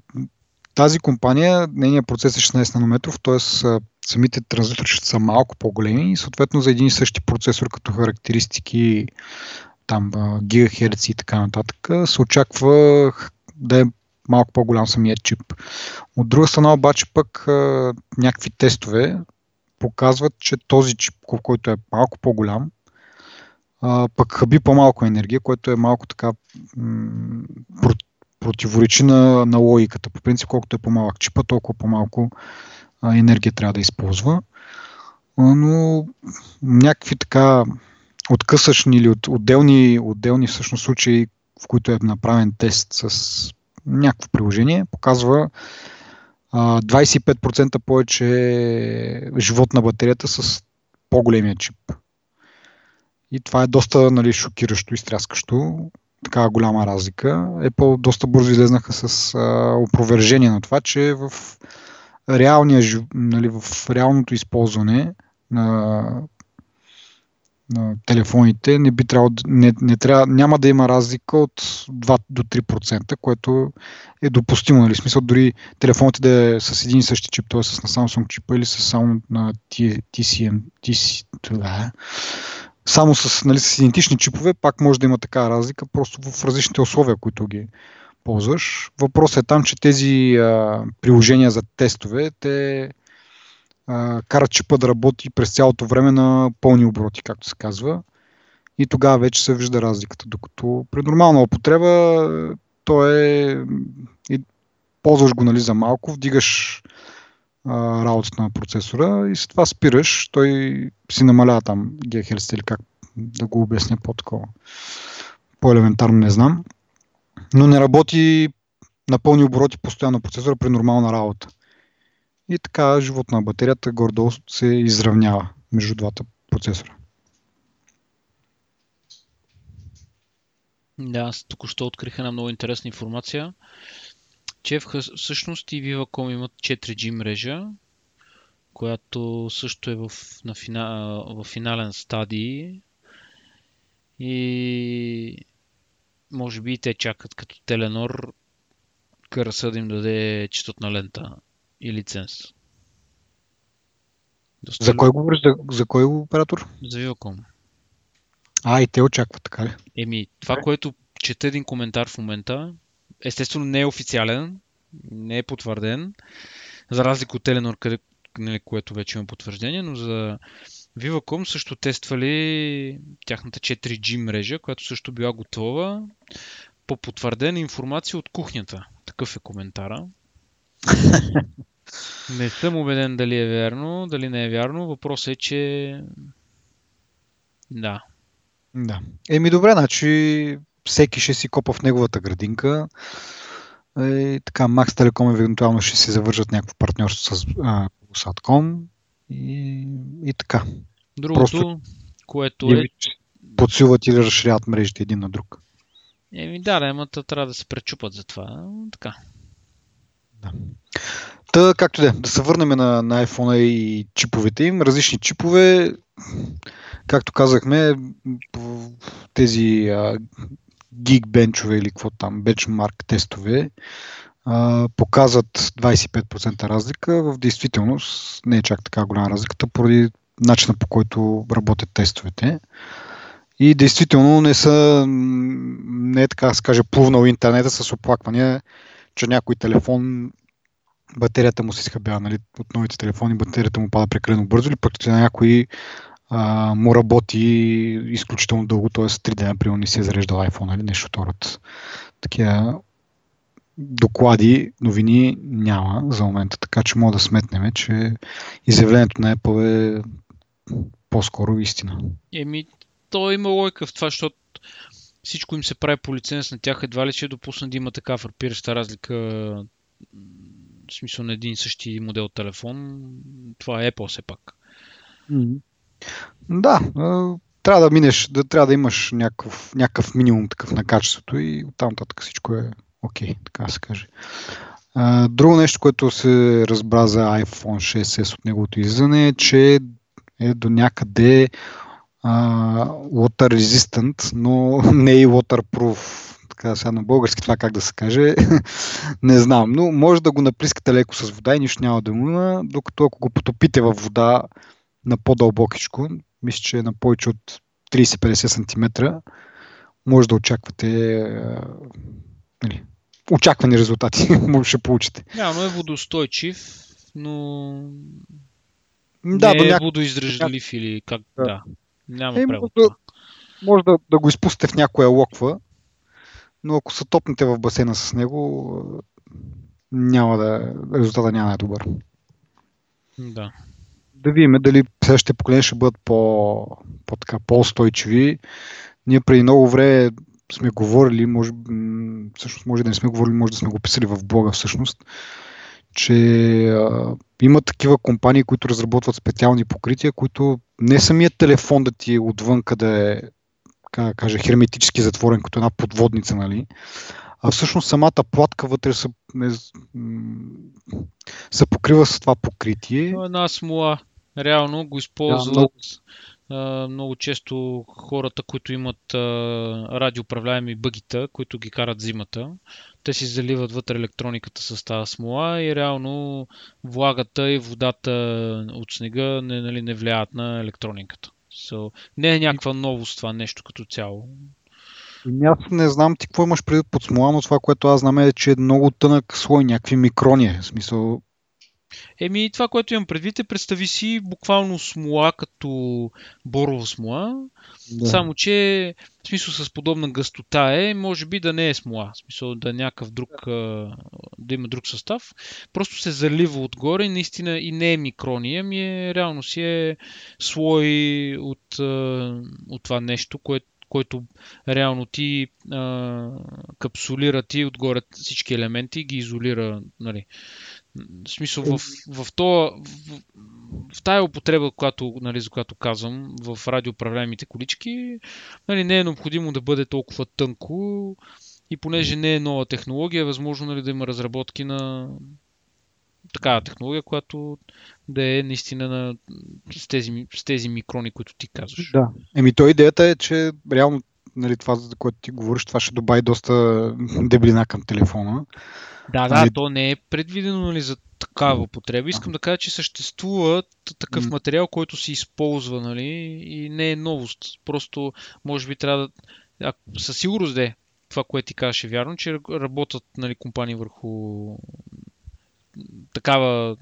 тази компания, нейният процес е 16 нанометров, т.е. самите транзистори ще са малко по-големи и съответно за един и същи процесор като характеристики там гигахерци и така нататък се очаква да е малко по-голям самият чип. От друга страна обаче пък някакви тестове показват, че този чип, който е малко по-голям, пък хаби по-малко енергия, което е малко така противоречи на, на логиката. По принцип, колкото е по-малък чипа, толкова по-малко енергия трябва да използва. Но някакви така откъсъчни или от, отделни, отделни всъщност случаи, в които е направен тест с някакво приложение, показва 25% повече живот на батерията с по-големия чип. И това е доста нали, шокиращо и стряскащо такава голяма разлика. Apple доста бързо излезнаха с а, опровержение на това, че в, реалния, нали, в реалното използване на, на телефоните не би трябвало, не, не трябва, няма да има разлика от 2 до 3%, което е допустимо. Нали? смисъл дори телефоните да е с един и същи чип, т.е. с на Samsung чипа или с само на TCM, TC, това, само с, нали, с идентични чипове, пак може да има такава разлика, просто в различните условия, които ги ползваш. Въпросът е там, че тези а, приложения за тестове, те а, чипа да работи през цялото време на пълни обороти, както се казва. И тогава вече се вижда разликата. Докато при нормална употреба то е и ползваш го нали, за малко, вдигаш работата на процесора и след това спираш, той си намалява там GHz или как да го обясня по-такова. По-елементарно не знам. Но не работи на пълни обороти постоянно процесора при нормална работа. И така живот на батерията гордо се изравнява между двата процесора. Да, аз току-що открих една много интересна информация. Че всъщност и Viva.com имат 4G мрежа, която също е в, на фина, в финален стадий. И може би и те чакат като Теленор Кърса да им даде частотна лента и лиценз. Доста за кой говориш? За, за кой оператор? За Viva.com. А, и те очакват, така ли? Еми, това, което чета един коментар в момента, естествено не е официален, не е потвърден, за разлика от Теленор, къде, нали, което вече има потвърждение, но за Viva.com също тествали тяхната 4G мрежа, която също била готова по потвърдена информация от кухнята. Такъв е коментара. Не съм убеден дали е вярно, дали не е вярно. Въпросът е, че... Да. Да. Еми добре, значи всеки ще си копа в неговата градинка. И така, Max Telecom евентуално ще си завържат някакво партньорство с а, Satcom и, и така. Другото, Просто което е... Подсилват или разширяват мрежите един на друг. Еми да, ремата трябва да се пречупат за това. Така. Да. Та, както да, да се върнем на, на iPhone и чиповете им. Различни чипове, както казахме, тези а, Geekbench или какво там, бенчмарк тестове, а, показват 25% разлика. В действителност не е чак така голяма разликата, поради начина по който работят тестовете. И действително не са не е така да се каже плувнал интернета с оплаквания, че някой телефон батерията му се изхабява, нали, от новите телефони батерията му пада прекалено бързо или пък на някой а, му работи изключително дълго, т.е. 3 дена, примерно не си е зареждал iPhone или нали, нещо второ. Такива доклади, новини няма за момента, така че мога да сметнем, че изявлението на Apple е по-скоро истина. Еми, то има лойка в това, защото всичко им се прави по лиценз на тях, едва ли ще е допусна да има така фрапираща разлика в смисъл на един и същи модел телефон. Това е Apple все пак. Да, трябва да минеш, да трябва да имаш някакъв, някакъв минимум такъв на качеството и оттам нататък всичко е окей, okay, така се каже. Друго нещо, което се разбра за iPhone 6s от неговото излизане е, че е до някъде uh, water resistant, но не и waterproof. Така сега на български това как да се каже, не знам, но може да го наплискате леко с вода и нищо няма да му има, докато ако го потопите във вода на по-дълбокичко, мисля, че е на повече от 30-50 см, може да очаквате нали, очаквани резултати може ще получите. Няма, е водостойчив, но да, не е няк... водоиздръжлив или как, да. да. Няма е, превод. Може, да, може да, да го изпустите в някоя локва, но ако се топнете в басейна с него, няма да, резултата няма да е добър. Да. Да видим дали следващите поколения ще бъдат по, по така, по-устойчиви. Ние преди много време сме говорили, може, всъщност може да не сме говорили, може да сме го писали в блога всъщност, че а, има такива компании, които разработват специални покрития, които не самият телефон да ти е отвън, къде е, как да кажа, херметически затворен, като една подводница, нали? А всъщност самата платка вътре се, не, се покрива с това покритие. Една смола. Реално го използват. Да, много много често хората, които имат радиоуправляеми бъгита, които ги карат зимата, те си заливат вътре електрониката с тази смола и реално влагата и водата от снега не, нали, не влияят на електрониката. So, не е някаква новост това нещо като цяло. Ами аз не знам ти какво имаш преди под смола, но това, което аз знам е, че е много тънък слой, някакви микрони. В смисъл, Еми, това, което имам предвид е, представи си буквално смола като борова смола, да. само че в смисъл с подобна гъстота е, може би да не е смола, в смисъл да е някакъв друг, да има друг състав, просто се залива отгоре, наистина и не е микрони, ами е, реално си е слой от, от това нещо, което който реално ти а, капсулира ти отгоре всички елементи и ги изолира. Нали. В смисъл, в, в, то, в, в тая употреба, която, нали, за която казвам, в радиоуправляемите колички, нали, не е необходимо да бъде толкова тънко и понеже не е нова технология, е възможно нали, да има разработки на такава технология, която да е наистина на, с, тези, с тези микрони, които ти казваш. Да. Еми, то идеята е, че реално нали, това, за което ти говориш, това ще добави доста дебелина към телефона. Да, да, ами... то не е предвидено нали, за такава употреба. Искам да кажа, че съществува такъв материал, който се използва нали, и не е новост. Просто, може би, трябва да. със сигурност да е това, което ти казваш е вярно, че работят нали, компании върху такава.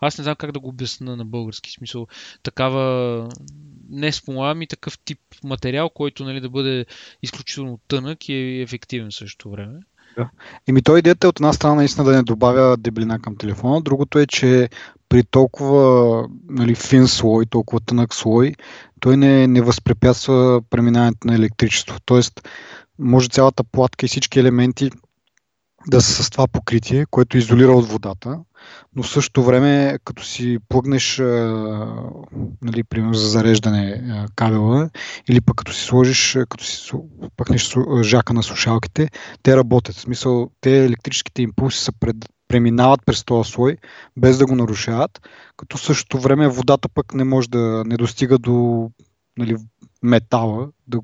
Аз не знам как да го обясна на български смисъл. Такава не смола, ми такъв тип материал, който нали, да бъде изключително тънък и ефективен в същото време. Да. Еми, той идеята е от една страна наистина да не добавя дебелина към телефона, другото е, че при толкова нали, фин слой, толкова тънък слой, той не, не възпрепятства преминаването на електричество. Тоест, може цялата платка и всички елементи да са с това покритие, което изолира от водата, но в същото време, като си плъгнеш, нали, примерно за зареждане кабела, или пък като си сложиш, като си пъкнеш жака на слушалките, те работят. В смисъл, те електрическите импулси са пред, преминават през този слой, без да го нарушават, като същото време водата пък не може да не достига до нали, метала, да,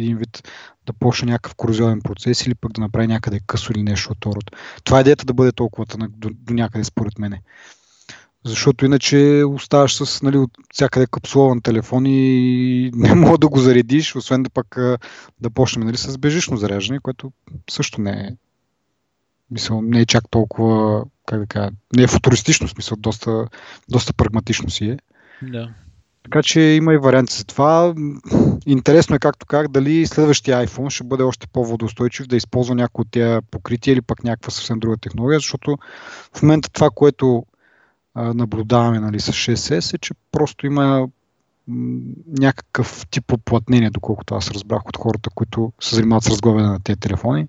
един вид да почне някакъв корозионен процес или пък да направи някъде късо или нещо от рода. Това е идеята да бъде толкова до, до някъде според мене. Защото иначе оставаш с нали, от всякъде капсулован телефон и не мога да го заредиш, освен да пък да почнем нали, с бежично заряждане, което също не е мисъл, не е чак толкова, как да кажа, не е футуристично, смисъл, доста, доста прагматично си е. Да. Така че има и варианти за това. Интересно е, както как, дали следващия iPhone ще бъде още по-водостойчив да използва някои от тези покрития или пък някаква съвсем друга технология, защото в момента това, което а, наблюдаваме нали, с 6S е, че просто има някакъв тип оплътнение, доколкото аз разбрах от хората, които се занимават с разглавяне на тези телефони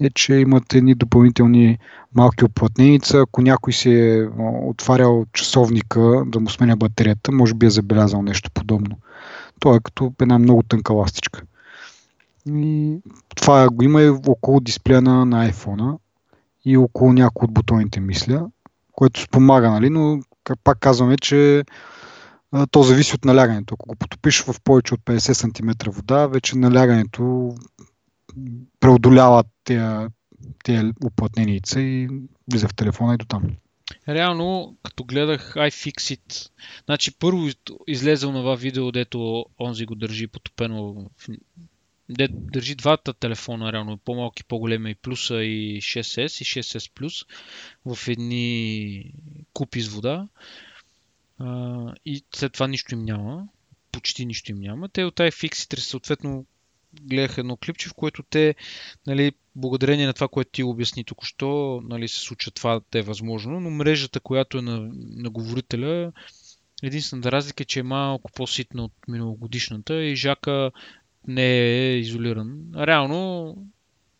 е, че имат едни допълнителни малки оплътненица. Ако някой си е отварял часовника да му сменя батерията, може би е забелязал нещо подобно. То е като една много тънка ластичка. И това го има и около дисплея на, на iPhone и около някои от бутоните, мисля, което спомага, нали? но пак казваме, че то зависи от налягането. Ако го потопиш в повече от 50 см вода, вече налягането тези, тези уплътненица и влиза в телефона и до там. Реално, като гледах iFixit, значи първо излезе това видео, дето онзи го държи потопено в де държи двата телефона, реално по-малки, по-големи и плюса и 6S и 6S Plus в едни купи с вода. А, и след това нищо им няма. Почти нищо им няма. Те от iFixit съответно гледах едно клипче, в което те, нали, благодарение на това, което ти обясни току-що, нали, се случва това да е възможно, но мрежата, която е на, на говорителя, единствената разлика е, че е малко по-ситна от миналогодишната и жака не е изолиран. Реално,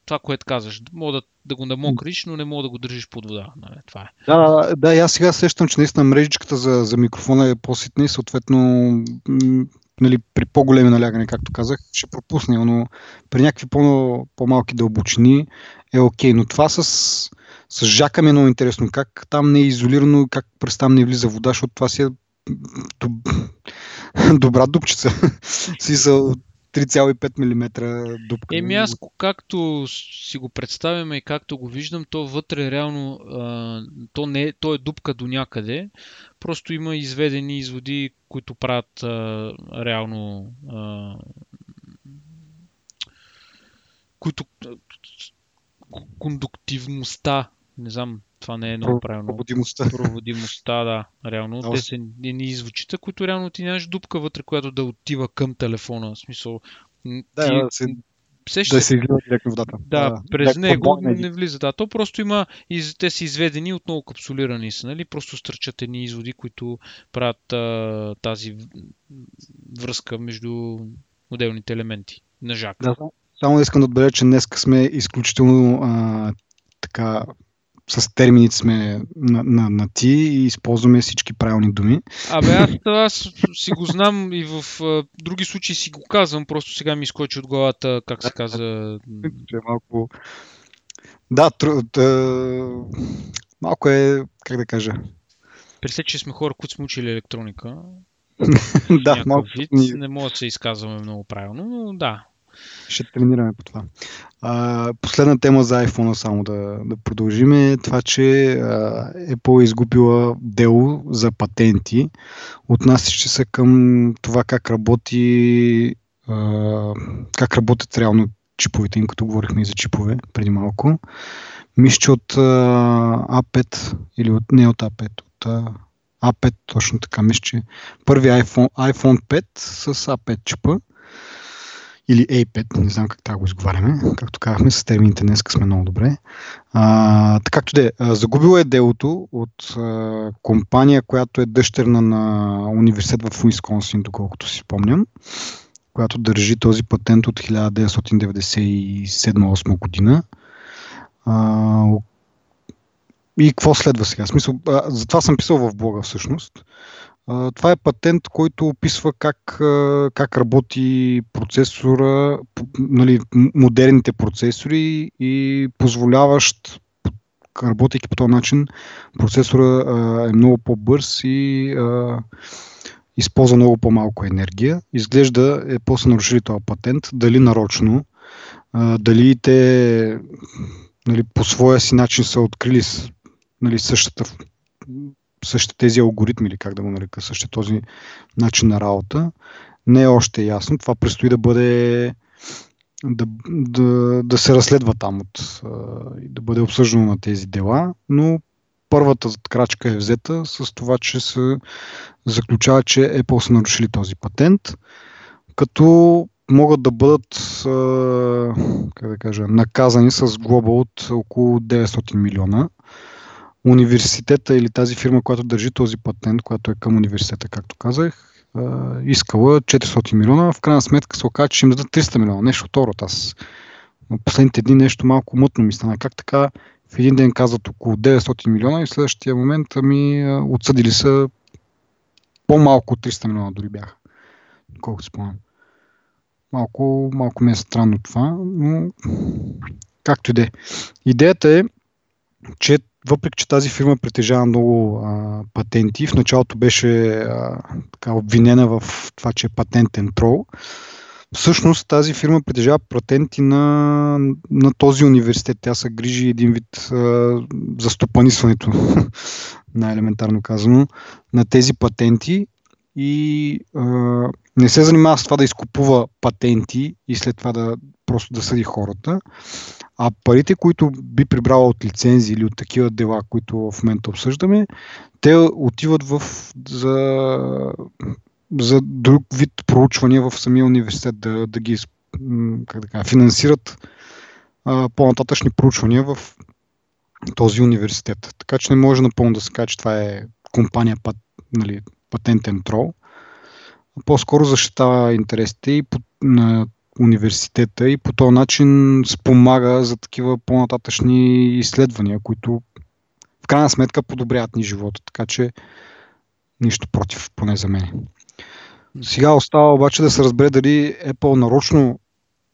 това, което казваш, мога да, да го намокриш, но не мога да го държиш под вода. Нали, това е. Да, да, аз сега сещам, че наистина мрежичката за, за микрофона е по-ситна и съответно нали, при по-големи налягане, както казах, ще пропусне, но при някакви по- по-малки дълбочини е окей. Но това с, с жака ми е много интересно. Как там не е изолирано, как през там не влиза вода, защото това си е доб... добра дупчица. си са 3,5 мм дупка. Еми аз, както си го представяме и както го виждам, то вътре реално а, то, не, то е дупка до някъде. Просто има изведени изводи, които правят а, реално а, които кондуктивността, не знам, това не е много правилно. Проводимостта. Проводимостта, да, реално. Те са едни извучита, които реално ти нямаш дупка вътре, която да отива към телефона. В смисъл, да, ти, да, се, да се излива директно водата. Да, да през него не, не влиза. Да, то просто има, из, те са изведени отново капсулирани са, нали? Просто стърчат едни изводи, които правят а, тази връзка между отделните елементи на жак. Да, само искам да отбележа, че днес сме изключително а, така с термините сме на, на, на ти и използваме всички правилни думи. Абе, аз, аз си го знам и в а, други случаи си го казвам, просто сега ми изкочи от главата, как се казва. Че е малко... Да, тру, тъ... малко е, как да кажа... Представете, че сме хора, които сме учили електроника. да, малко. Вид, не мога да се изказваме много правилно, но да, ще тренираме по това. А, последна тема за iPhone само да, да продължим е това, че а, Apple е изгубила дело за патенти, отнасящи се към това как работи а, как работят реално чиповете им, като говорихме и за чипове преди малко. Мисля, че от а, A5 или от, не от A5, от а, A5 точно така, мисля, че първи iPhone, iPhone 5 с A5 чипа или A5, не знам как така го изговаряме, както казахме, с термините днес сме много добре. А, така както де, загубила е делото от а, компания, която е дъщерна на университет в Уисконсин, доколкото си спомням, която държи този патент от 1997-8 година. А, и какво следва сега? Смисъл, а, затова съм писал в блога всъщност. Това е патент, който описва как, как работи процесора, нали, модерните процесори и позволяващ, работейки по този начин, процесора е много по-бърз и а, използва много по-малко енергия. Изглежда е после нарушили този патент, дали нарочно, дали те нали, по своя си начин са открили нали, същата същите тези алгоритми, или как да го нарека, същия този начин на работа, не е още ясно. Това предстои да бъде да, да, да се разследва там от, и да бъде обсъждано на тези дела, но първата крачка е взета с това, че се заключава, че Apple са нарушили този патент, като могат да бъдат как да кажа, наказани с глоба от около 900 милиона. Университета или тази фирма, която държи този патент, която е към университета, както казах, искала 400 милиона. В крайна сметка се оказа, че ще им дадат 300 милиона. Нещо второ. Аз последните дни нещо малко мътно ми стана. Как така в един ден казват около 900 милиона и в следващия момент ми отсъдили са по-малко от 300 милиона дори бяха. Колкото спомням. Малко, малко ми е странно това, но както и да е. Идеята е, че въпреки, че тази фирма притежава много а, патенти, в началото беше а, така, обвинена в това, че е патентен трол, всъщност тази фирма притежава патенти на, на този университет. Тя се грижи един вид а, за стопанисването, най-елементарно казано, на тези патенти и а, не се занимава с това да изкупува патенти и след това да просто да съди хората, а парите, които би прибрала от лицензии или от такива дела, които в момента обсъждаме, те отиват в, за, за друг вид проучвания в самия университет, да, да ги как да кажа, финансират а, по-нататъчни проучвания в този университет. Така че не може напълно да се каже, че това е компания пат, нали, патентен трол. По-скоро защитава интересите и на университета и по този начин спомага за такива по-нататъчни изследвания, които в крайна сметка подобряват ни живота, така че нищо против, поне за мен. Сега остава обаче да се разбере дали Apple нарочно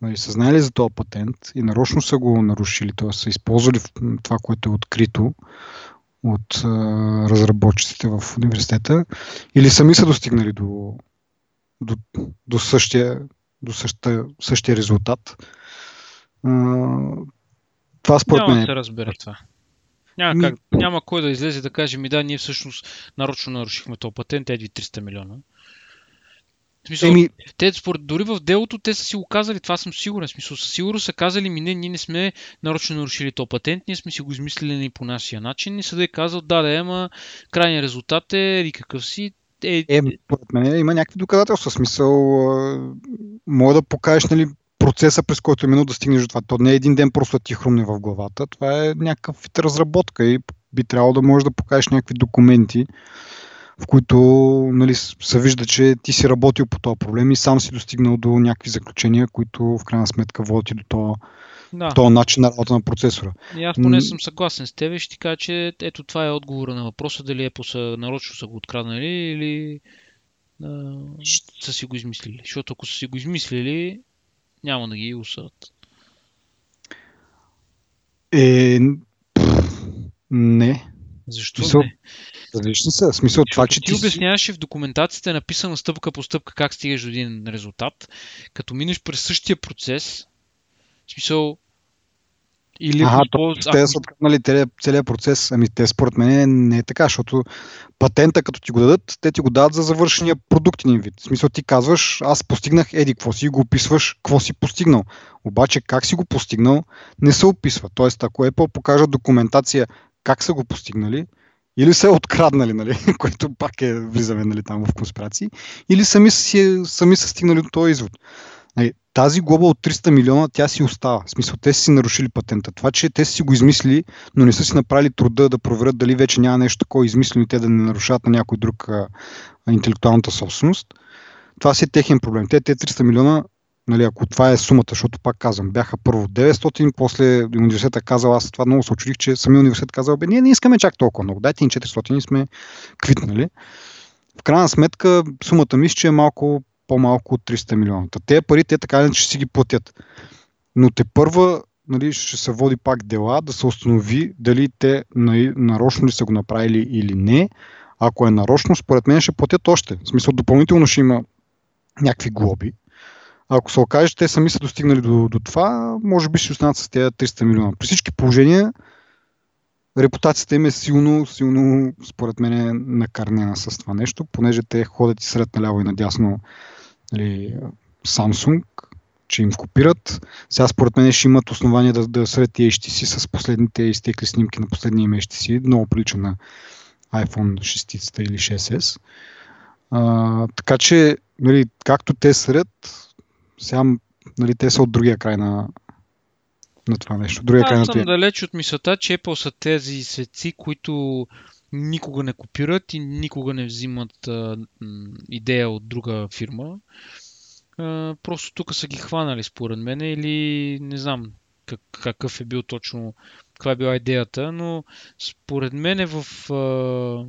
нали, са знаели за този патент и нарочно са го нарушили, т.е. са използвали това, което е открито от а, разработчиците в университета или сами са достигнали до, до, до същия до същия, същия резултат. това според Няма мен. да се разбере това. Няма, как, няма кой да излезе да каже ми да, ние всъщност нарочно нарушихме този патент, едви 300 милиона. В смисъл, Еми... те, според, дори в делото те са си го казали, това съм сигурен. В смисъл, със сигурно са казали ми, не, ние не сме нарочно нарушили този патент, ние сме си го измислили по нашия начин. И съда е казал, да, да, ема, крайният резултат е, и какъв си, е, е, според мен има някакви доказателства. Смисъл, мога да покажеш нали, процеса, през който е минал да стигнеш до това. То не е един ден просто да ти хрумне в главата. Това е някакъв вид разработка и би трябвало да можеш да покажеш някакви документи, в които нали, се вижда, че ти си работил по този проблем и сам си достигнал до някакви заключения, които в крайна сметка водят и до това да. този начин на работа на процесора. И аз поне съм съгласен с теб и ще ти кажа, че ето това е отговора на въпроса дали Apple са нарочно са го откраднали или а, са си го измислили. Защото ако са си го измислили, няма да ги усъдат. Е, не. Защо Смисъл, не? Различни са. Смисъл това, че ти, ти обясняваш в документацията е написано стъпка по стъпка как стигаш до един резултат. Като минеш през същия процес, смисъл, или то, ако... те са откраднали целият, целият процес. Ами те според мен не е така, защото патента като ти го дадат, те ти го дадат за завършения продуктен вид. В смисъл ти казваш, аз постигнах еди, какво си го описваш, какво си постигнал. Обаче как си го постигнал, не се описва. Тоест, ако Apple покажат документация как са го постигнали, или са откраднали, нали, което пак е влизаме нали, там в конспирации, или сами, си, сами са стигнали до този извод. Нали, тази глоба от 300 милиона, тя си остава. В смисъл, те си нарушили патента. Това, че те си го измислили, но не са си направили труда да проверят дали вече няма нещо такова измислено и те да не нарушават на някой друг а, интелектуалната собственост, това си е техен проблем. Те, те 300 милиона, нали, ако това е сумата, защото пак казвам, бяха първо 900, после университета казал, аз това много се очудих, че самия университет казал, бе, ние не искаме чак толкова много, дайте ни 400 и сме квитнали. В крайна сметка сумата мисля, че е малко по-малко от 300 милиона. Те пари, те така не че си ги платят. Но те първа нали, ще се води пак дела да се установи дали те нарочно ли са го направили или не. Ако е нарочно, според мен ще платят още. В смисъл, допълнително ще има някакви глоби. Ако се окаже, те сами са достигнали до, до това, може би ще останат с тези 300 милиона. При всички положения, репутацията им е силно, силно, според мен, е накърнена с това нещо, понеже те ходят и сред наляво и надясно нали, Samsung, че им копират. Сега според мен ще имат основания да, да сред HTC с последните изтекли снимки на последния им HTC. Много прилича на iPhone 6 или 6s. А, така че, нали, както те сред, сега нали, те са от другия край на, на това нещо. Другия край Аз на съм тия. далеч от мисълта, че Apple са тези светци, които никога не копират и никога не взимат а, идея от друга фирма. А, просто тук са ги хванали според мен или не знам как, какъв е бил точно, каква е била идеята, но според мен в а,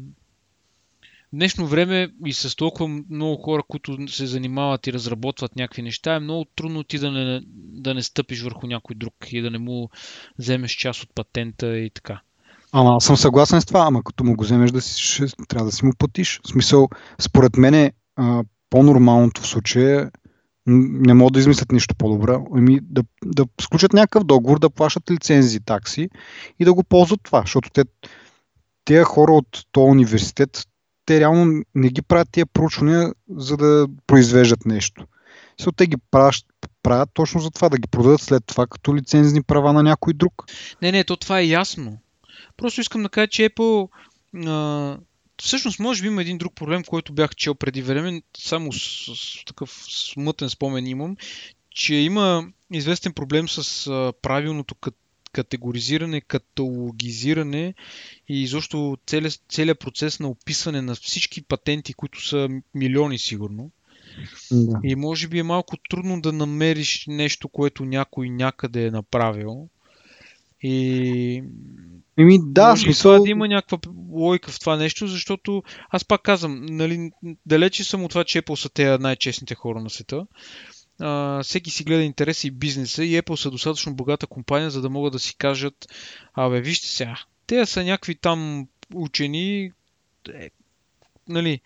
днешно време и с толкова много хора, които се занимават и разработват някакви неща, е много трудно ти да не, да не стъпиш върху някой друг и да не му вземеш част от патента и така. Ама аз съм съгласен с това, ама като му го вземеш да си, ще, трябва да си му платиш. В смисъл, според мен е по-нормалното в случая не могат да измислят нищо по-добро. Ами да, да сключат някакъв договор, да плащат лицензии, такси и да го ползват това, защото те, тези хора от този университет, те реално не ги правят тия проучвания, за да произвеждат нещо. Защото те ги правят, правят точно за това, да ги продадат след това като лицензни права на някой друг. Не, не, то това е ясно. Просто искам да кажа, че Apple а, всъщност може би има един друг проблем, който бях чел преди време, само с, с такъв смътен спомен имам, че има известен проблем с а, правилното кат, категоризиране, каталогизиране и изобщо целият, целият процес на описване на всички патенти, които са милиони сигурно. Да. И може би е малко трудно да намериш нещо, което някой някъде е направил. И Еми да, може смисъл... да има някаква логика в това нещо, защото аз пак казвам, нали, далече съм от това, че Apple са те най-честните хора на света. А, всеки си гледа интереса и бизнеса и Apple са достатъчно богата компания, за да могат да си кажат, абе, вижте сега, те са някакви там учени, е, нали,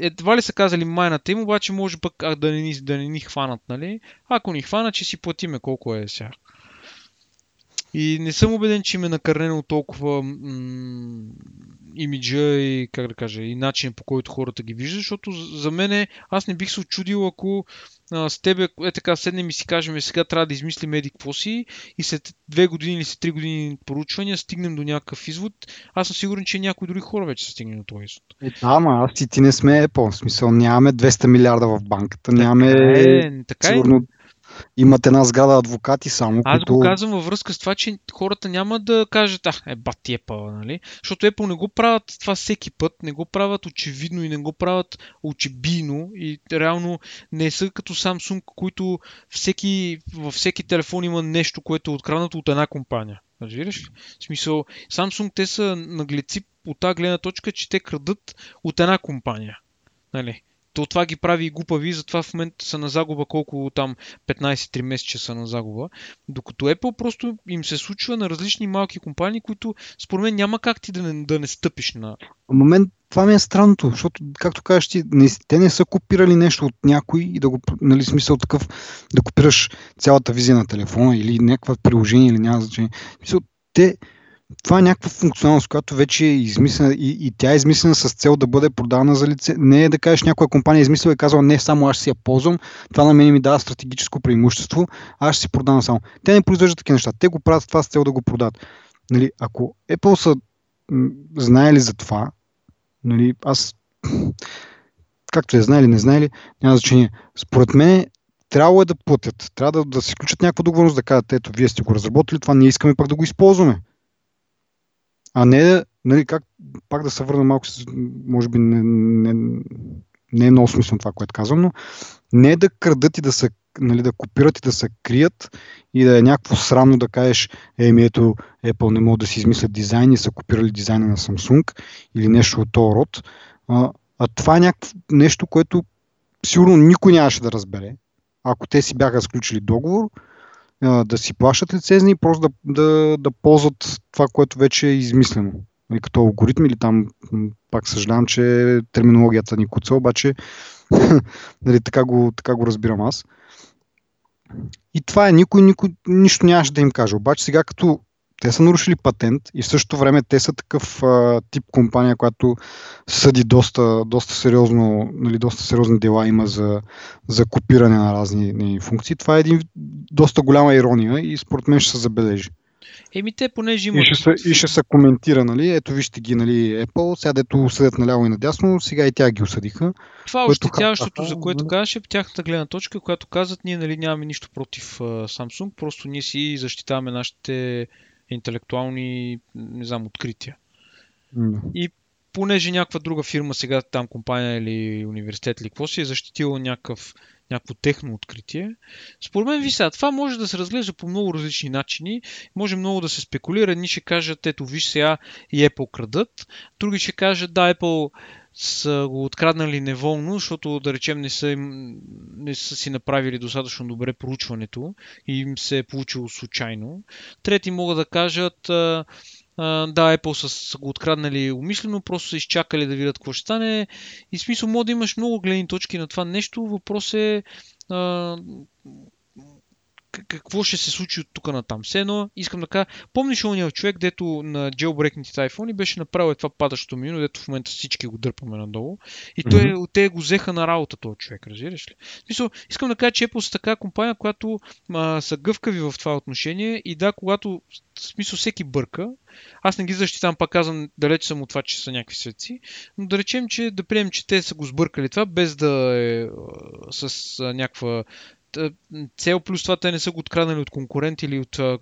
едва ли са казали майната им, обаче може пък а, да, не да не ни хванат, нали? Ако ни хванат, че си платиме колко е сега. И не съм убеден, че им е накърнено толкова м- имиджа и, как да кажа, и начин по който хората ги виждат, защото за мен аз не бих се очудил, ако а, с тебе е така седнем и си кажем, «Е, сега трябва да измислим еди какво си и след две години или след три години проучвания стигнем до някакъв извод. Аз съм сигурен, че някои други хора вече са стигнали до този извод. Е, да, ама аз и ти не сме Apple. В смисъл, нямаме 200 милиарда в банката, нямаме... е, така е. Сигурно имат една сграда адвокати само, Аз които... го казвам във връзка с това, че хората няма да кажат, а, е, бати Apple, нали? Защото Apple не го правят това всеки път, не го правят очевидно и не го правят очебийно и реално не са като Samsung, които всеки, във всеки телефон има нещо, което е откраднато от една компания. Разбираш? ли? В смисъл, Samsung те са наглеци от тази гледна точка, че те крадат от една компания. Нали? То това ги прави и глупави, затова в момента са на загуба колко там 15-3 месеца са на загуба. Докато Apple просто им се случва на различни малки компании, които според мен няма как ти да не, да не стъпиш на... момент това ми е странното, защото, както кажеш ти, не, те не са копирали нещо от някой и да го, нали, смисъл такъв, да копираш цялата визия на телефона или някаква приложение или няма значение. Смисъл, те, това е някаква функционалност, която вече е измислена и, и тя е измислена с цел да бъде продавана за лице. Не е да кажеш някоя компания е измислила и казала не само аз си я ползвам, това на мен ми дава стратегическо преимущество, аз ще си продавам само. Те не произвеждат такива неща. Те го правят това с цел да го продадат. Нали, ако Apple са м, знаели за това, нали, аз както е знаели, не знаели, няма значение. Според мен трябвало е да платят. Трябва да, да се включат някаква договорност, да кажат, ето, вие сте го разработили, това ние искаме пак да го използваме. А не нали, как, пак да се върна малко, може би не, не, не е много смислено това, което казвам, но не да крадат и да се, нали, да копират и да се крият и да е някакво срамно да кажеш, еми ето, Apple не могат да си измислят дизайн и са копирали дизайна на Samsung или нещо от този род. А, а това е някакво нещо, което сигурно никой нямаше да разбере, ако те си бяха сключили договор, да си плащат лицензни и просто да, да, да ползват това, което вече е измислено. Нали, като алгоритм или там, пак съжалявам, че терминологията ни куца, обаче нали, така, го, така го разбирам аз. И това е, никой, никой нищо нямаше да им каже. Обаче сега като те са нарушили патент и в същото време те са такъв а, тип компания, която съди доста, доста, сериозно, нали, доста сериозни дела има за, за копиране на разни нали, функции. Това е един доста голяма ирония и според мен ще се забележи. Еми те понеже имат... И ще, се, и ще се коментира, нали? Ето вижте ги, нали, Apple, сега дето съдят наляво и надясно, сега и тя ги осъдиха. Това е ощетяващото, за което казваше тяхната гледна точка, която казват, ние нали, нямаме нищо против uh, Samsung, просто ние си защитаваме нашите интелектуални, не знам, открития. Mm. И понеже някаква друга фирма, сега там компания или университет или какво си е защитила някакъв някакво техно откритие. Според мен, ви сега, това може да се разглежда по много различни начини. Може много да се спекулира. Едни ще кажат, ето виж сега и Apple крадат. Други ще кажат, да, Apple са го откраднали неволно, защото да речем не са, не са си направили достатъчно добре проучването и им се е получило случайно. Трети могат да кажат, да, Apple са, го откраднали умишлено, просто са изчакали да видят какво ще стане. И смисъл, може да имаш много гледни точки на това нещо. Въпрос е а, какво ще се случи от тук на там. Все едно, искам да кажа, помниш ония човек, дето на джелбрекните iPhone беше направил това падащото меню, дето в момента всички го дърпаме надолу. И той, mm-hmm. те го взеха на работа този човек, разбираш ли? Смисъл, искам да кажа, че Apple са така компания, която а, са гъвкави в това отношение и да, когато в смисъл всеки бърка, аз не ги защитавам, пак казвам, далеч съм от това, че са някакви светци, но да речем, че да приемем, че те са го сбъркали това, без да е с някаква цел, плюс това те не са го откраднали от конкурент или от а,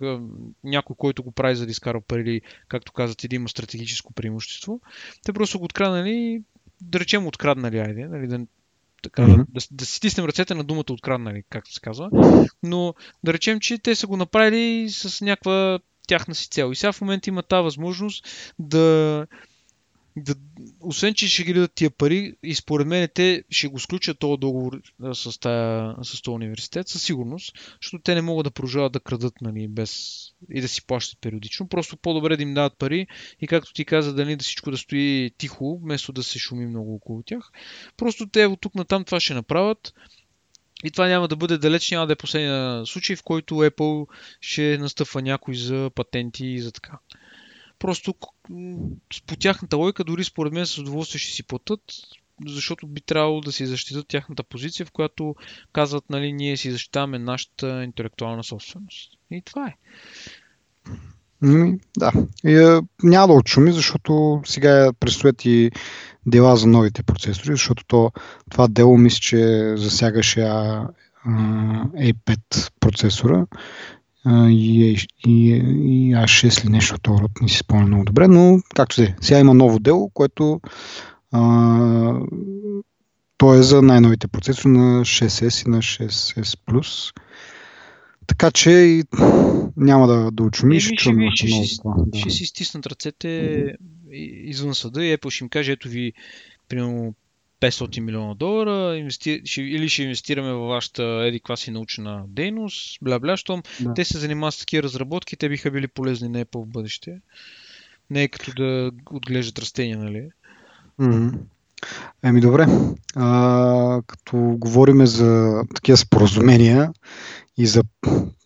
някой, който го прави за да изкара пари или, както казвате, да има стратегическо преимущество. Те просто го откраднали, да речем откраднали, айде, нали, да, така, mm-hmm. да, да си стиснем ръцете на думата откраднали, както се казва. Но да речем, че те са го направили с някаква тяхна си цел. И сега в момента има тази възможност да да, освен, че ще ги дадат тия пари и според мен те ще го сключат този договор с, тая, с този университет със сигурност, защото те не могат да продължават да крадат нали, без и да си плащат периодично. Просто по-добре да им дадат пари и както ти каза, дали да всичко да стои тихо, вместо да се шуми много около тях. Просто те от тук на там това ще направят. И това няма да бъде далеч, няма да е последния случай, в който Apple ще настъпва някой за патенти и за така. Просто по тяхната логика, дори според мен с удоволствие ще си платят, защото би трябвало да си защитат тяхната позиция, в която казват, нали, ние си защитаваме нашата интелектуална собственост. И това е. да. И, а, няма да отшуми, защото сега предстоят и дела за новите процесори, защото то, това дело мисля, че засягаше а, а, A5 процесора и, и, и А6 или нещо от този род, не си спомня много добре, но както се, сега има ново дело, което а, то е за най-новите процесори на 6S и на 6S+. Така че и няма да, да учуми, ще чуем ще, ще, много ще, ще си стиснат ръцете извън съда и Apple ще им каже, ето ви примерно 500 милиона долара, инвести... ще, или ще инвестираме във вашата еди си научна дейност, бля-бля, щом да. те се занимават с такива разработки, те биха били полезни на Apple в бъдеще. Не е като да отглеждат растения, нали? Mm-hmm. Еми добре, а, като говориме за такива споразумения и за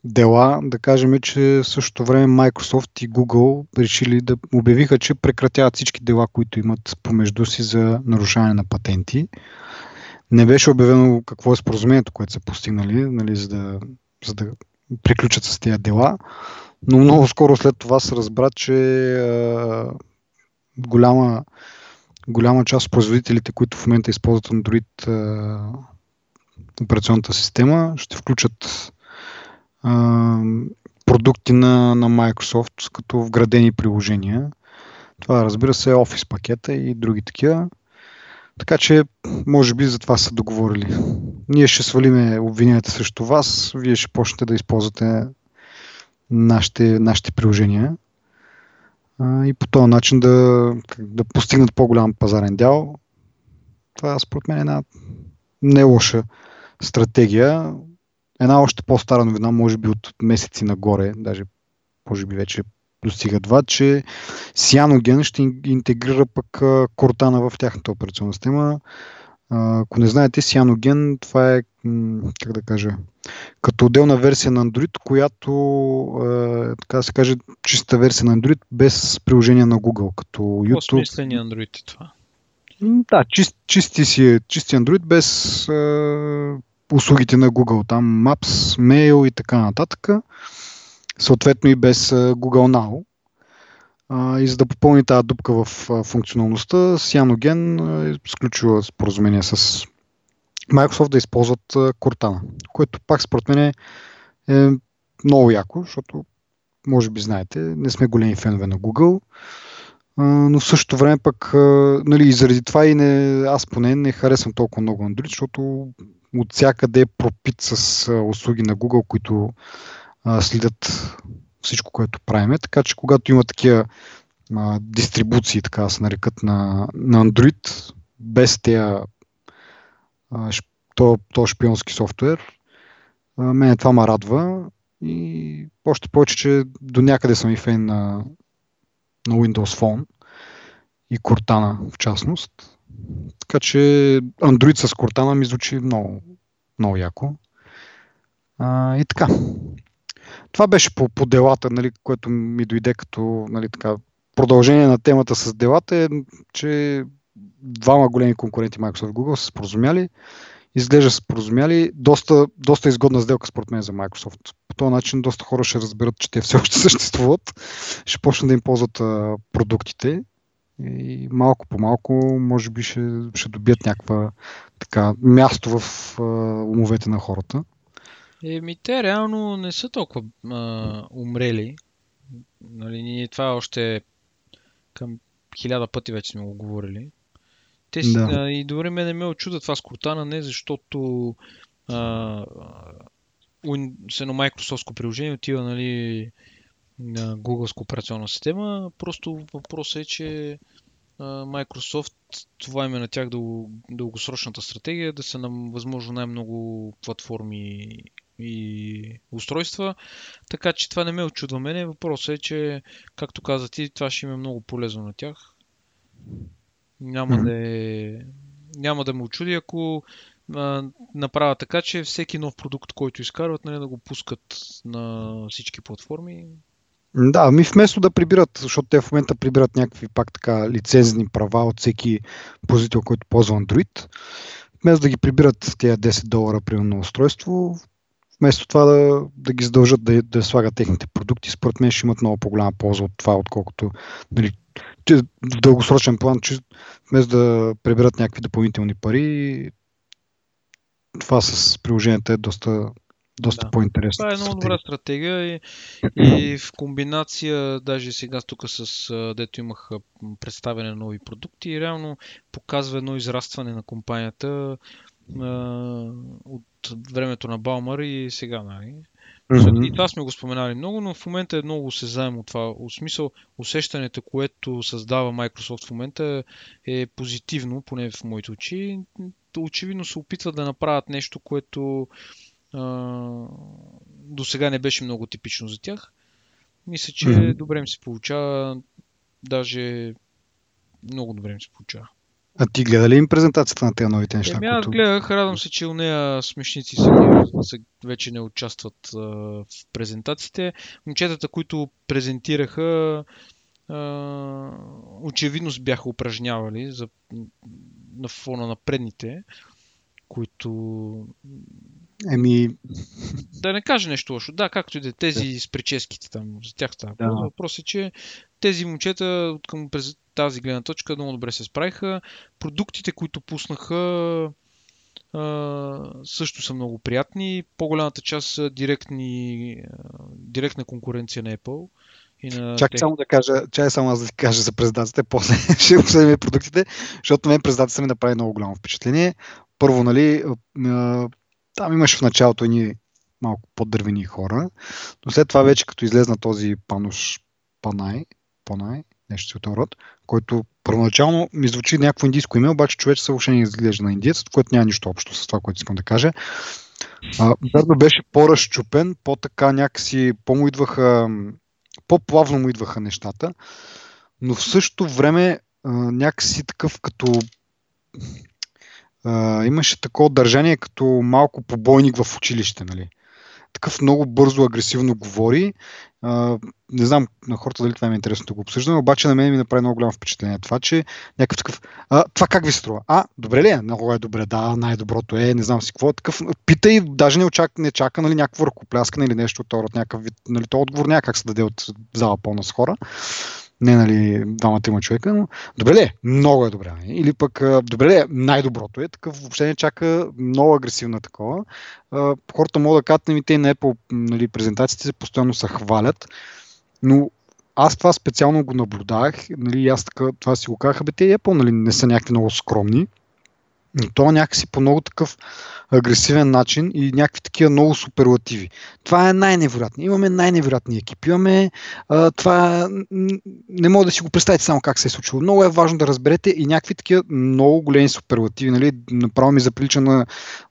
дела, да кажем, че в същото време Microsoft и Google решили да обявиха, че прекратяват всички дела, които имат помежду си за нарушаване на патенти. Не беше обявено какво е споразумението, което са постигнали, нали, за, да, за да приключат с тези дела, но много скоро след това се разбра, че а, голяма, голяма част от производителите, които в момента използват Android а, операционната система, ще включат продукти на, на Microsoft като вградени приложения. Това разбира се е Office пакета и други такива. Така че, може би за това са договорили. Ние ще свалиме обвиненията срещу вас, вие ще почнете да използвате нашите, нашите приложения а, и по този начин да, да постигнат по-голям пазарен дял. Това според мен е една не лоша стратегия. Една още по-стара новина, може би от месеци нагоре, даже може би вече достига два, че Cyanogen ще интегрира пък Cortana в тяхната операционна система. Ако не знаете, Cyanogen, това е, как да кажа, като отделна версия на Android, която, така да се каже, чиста версия на Android без приложение на Google, като YouTube. По-смислени Android е това. Да, чист, чисти си, чисти Android без е, услугите на Google, там Maps, Mail и така нататък. Съответно и без Google Now. И за да попълни тази дупка в а, функционалността, Cyanogen изключва споразумение с Microsoft да използват Cortana, което пак според мен е, е много яко, защото може би знаете, не сме големи фенове на Google, но в същото време пък, нали, и заради това и не, аз поне не харесвам толкова много Android, защото от всякъде е пропит с услуги на Google, които следят всичко, което правиме. Така че когато има такива дистрибуции, така да се нарекат, на, на Android, без тези то, то шпионски софтуер, а, мене това ме радва и още повече, че до някъде съм и фен на, на Windows Phone и Cortana в частност. Така че Android с Cortana ми звучи много, много яко. А, и така. Това беше по, по делата, нали, което ми дойде като нали, така, продължение на темата с делата е, че двама големи конкуренти Microsoft и Google са споразумяли. Изглежда са споразумяли. Доста, доста изгодна сделка според мен за Microsoft. По този начин доста хора ще разберат, че те все още съществуват. Ще почнат да им ползват а, продуктите. И малко по малко, може би, ще, ще добият някаква така, място в а, умовете на хората. Еми, те реално не са толкова а, умрели. Нали, ние това още към хиляда пъти вече сме го говорили. Те си, да. а, и дори ме не ме очуда това с Cortana, не защото а, едно Microsoft приложение отива нали, на Google операционна система. Просто въпросът е, че Microsoft, това име на тях дъл, дългосрочната стратегия, да са на възможно най-много платформи и устройства. Така че това не ме очудва мене. Въпросът е, че, както каза ти, това ще им е много полезно на тях. Няма mm-hmm. да е... Няма да ме очуди, ако а, направят така, че всеки нов продукт, който изкарват, нали, да го пускат на всички платформи. Да, ми вместо да прибират, защото те в момента прибират някакви пак така лицензни права от всеки позител, който ползва Android, вместо да ги прибират тези 10 долара примерно устройство, вместо това да, да ги задължат да, да слагат техните продукти, според мен ще имат много по-голяма полза от това, отколкото нали, в дългосрочен план, че вместо да приберат някакви допълнителни пари, това с приложенията е доста, доста да. по-интересно. Това е много добра стратегия и, и в комбинация, даже сега тук с дето имах представяне на нови продукти и реално показва едно израстване на компанията от времето на Балмар и сега, нали? Mm-hmm. И това сме го споменали много, но в момента е много осезаемо това. В смисъл, усещането, което създава Microsoft в момента е позитивно, поне в моите очи. Очевидно се опитват да направят нещо, което а, до сега не беше много типично за тях. Мисля, че mm-hmm. добре им се получава. Даже много добре им се получава. А ти гледа ли им презентацията на тези новите неща? Еми, аз гледах, радвам се, че у нея смешници са, са, вече не участват а, в презентациите. Момчетата, които презентираха, а, очевидно бяха упражнявали за, на фона на предните, които Еми... Да не кажа нещо лошо. Да, както и да е, тези с прическите там, за тях става. Да. Въпрос е, че тези момчета към през тази гледна точка много добре се справиха. Продуктите, които пуснаха, също са много приятни. По-голямата част са директни, директна конкуренция на Apple. И на Чакай само да кажа, чай само аз да ти кажа за презентацията, после ще обсъдим продуктите, защото мен презентацията ми направи много голямо впечатление. Първо, нали, там имаше в началото едни малко по-дървени хора, но след това вече като излезна този Пануш Панай, Панай, нещо от род, който първоначално ми звучи някакво индийско име, обаче човек въобще не изглежда на индиец, което няма нищо общо с това, което искам да кажа. Верно беше по-разчупен, по-така някакси по-му идваха, по-плавно му идваха нещата, но в същото време а, някакси такъв като имаше такова държание като малко побойник в училище, нали? Такъв много бързо, агресивно говори. А, не знам на хората дали това е интересно да го обсъждаме, обаче на мен ми направи много голямо впечатление това, че някакъв такъв, а, това как ви се струва? А, добре ли е? Много е добре, да, най-доброто е, не знам си какво. Такъв, пита и даже не, очака, не чака нали, някакво ръкопляскане или нещо от някакъв вид, нали, то отговор някак се даде от зала пълна с хора не нали, двамата има човека, но добре ли е? Много е добре. Нали? Или пък добре ли е? Най-доброто е. Такъв въобще не чака много агресивна такова. Хората могат да кажат, нали, те на Apple нали, презентациите се постоянно се хвалят, но аз това специално го наблюдах, нали, аз така, това си го казах, бе, те Apple нали, не са някакви много скромни, но то някакси по много такъв агресивен начин и някакви такива много суперлативи. Това е най-невероятно. Имаме най-невероятни екипи. Имаме а, това. Не мога да си го представите само как се е случило. Много е важно да разберете и някакви такива много големи суперлативи. Нали? Направо ми заприлича на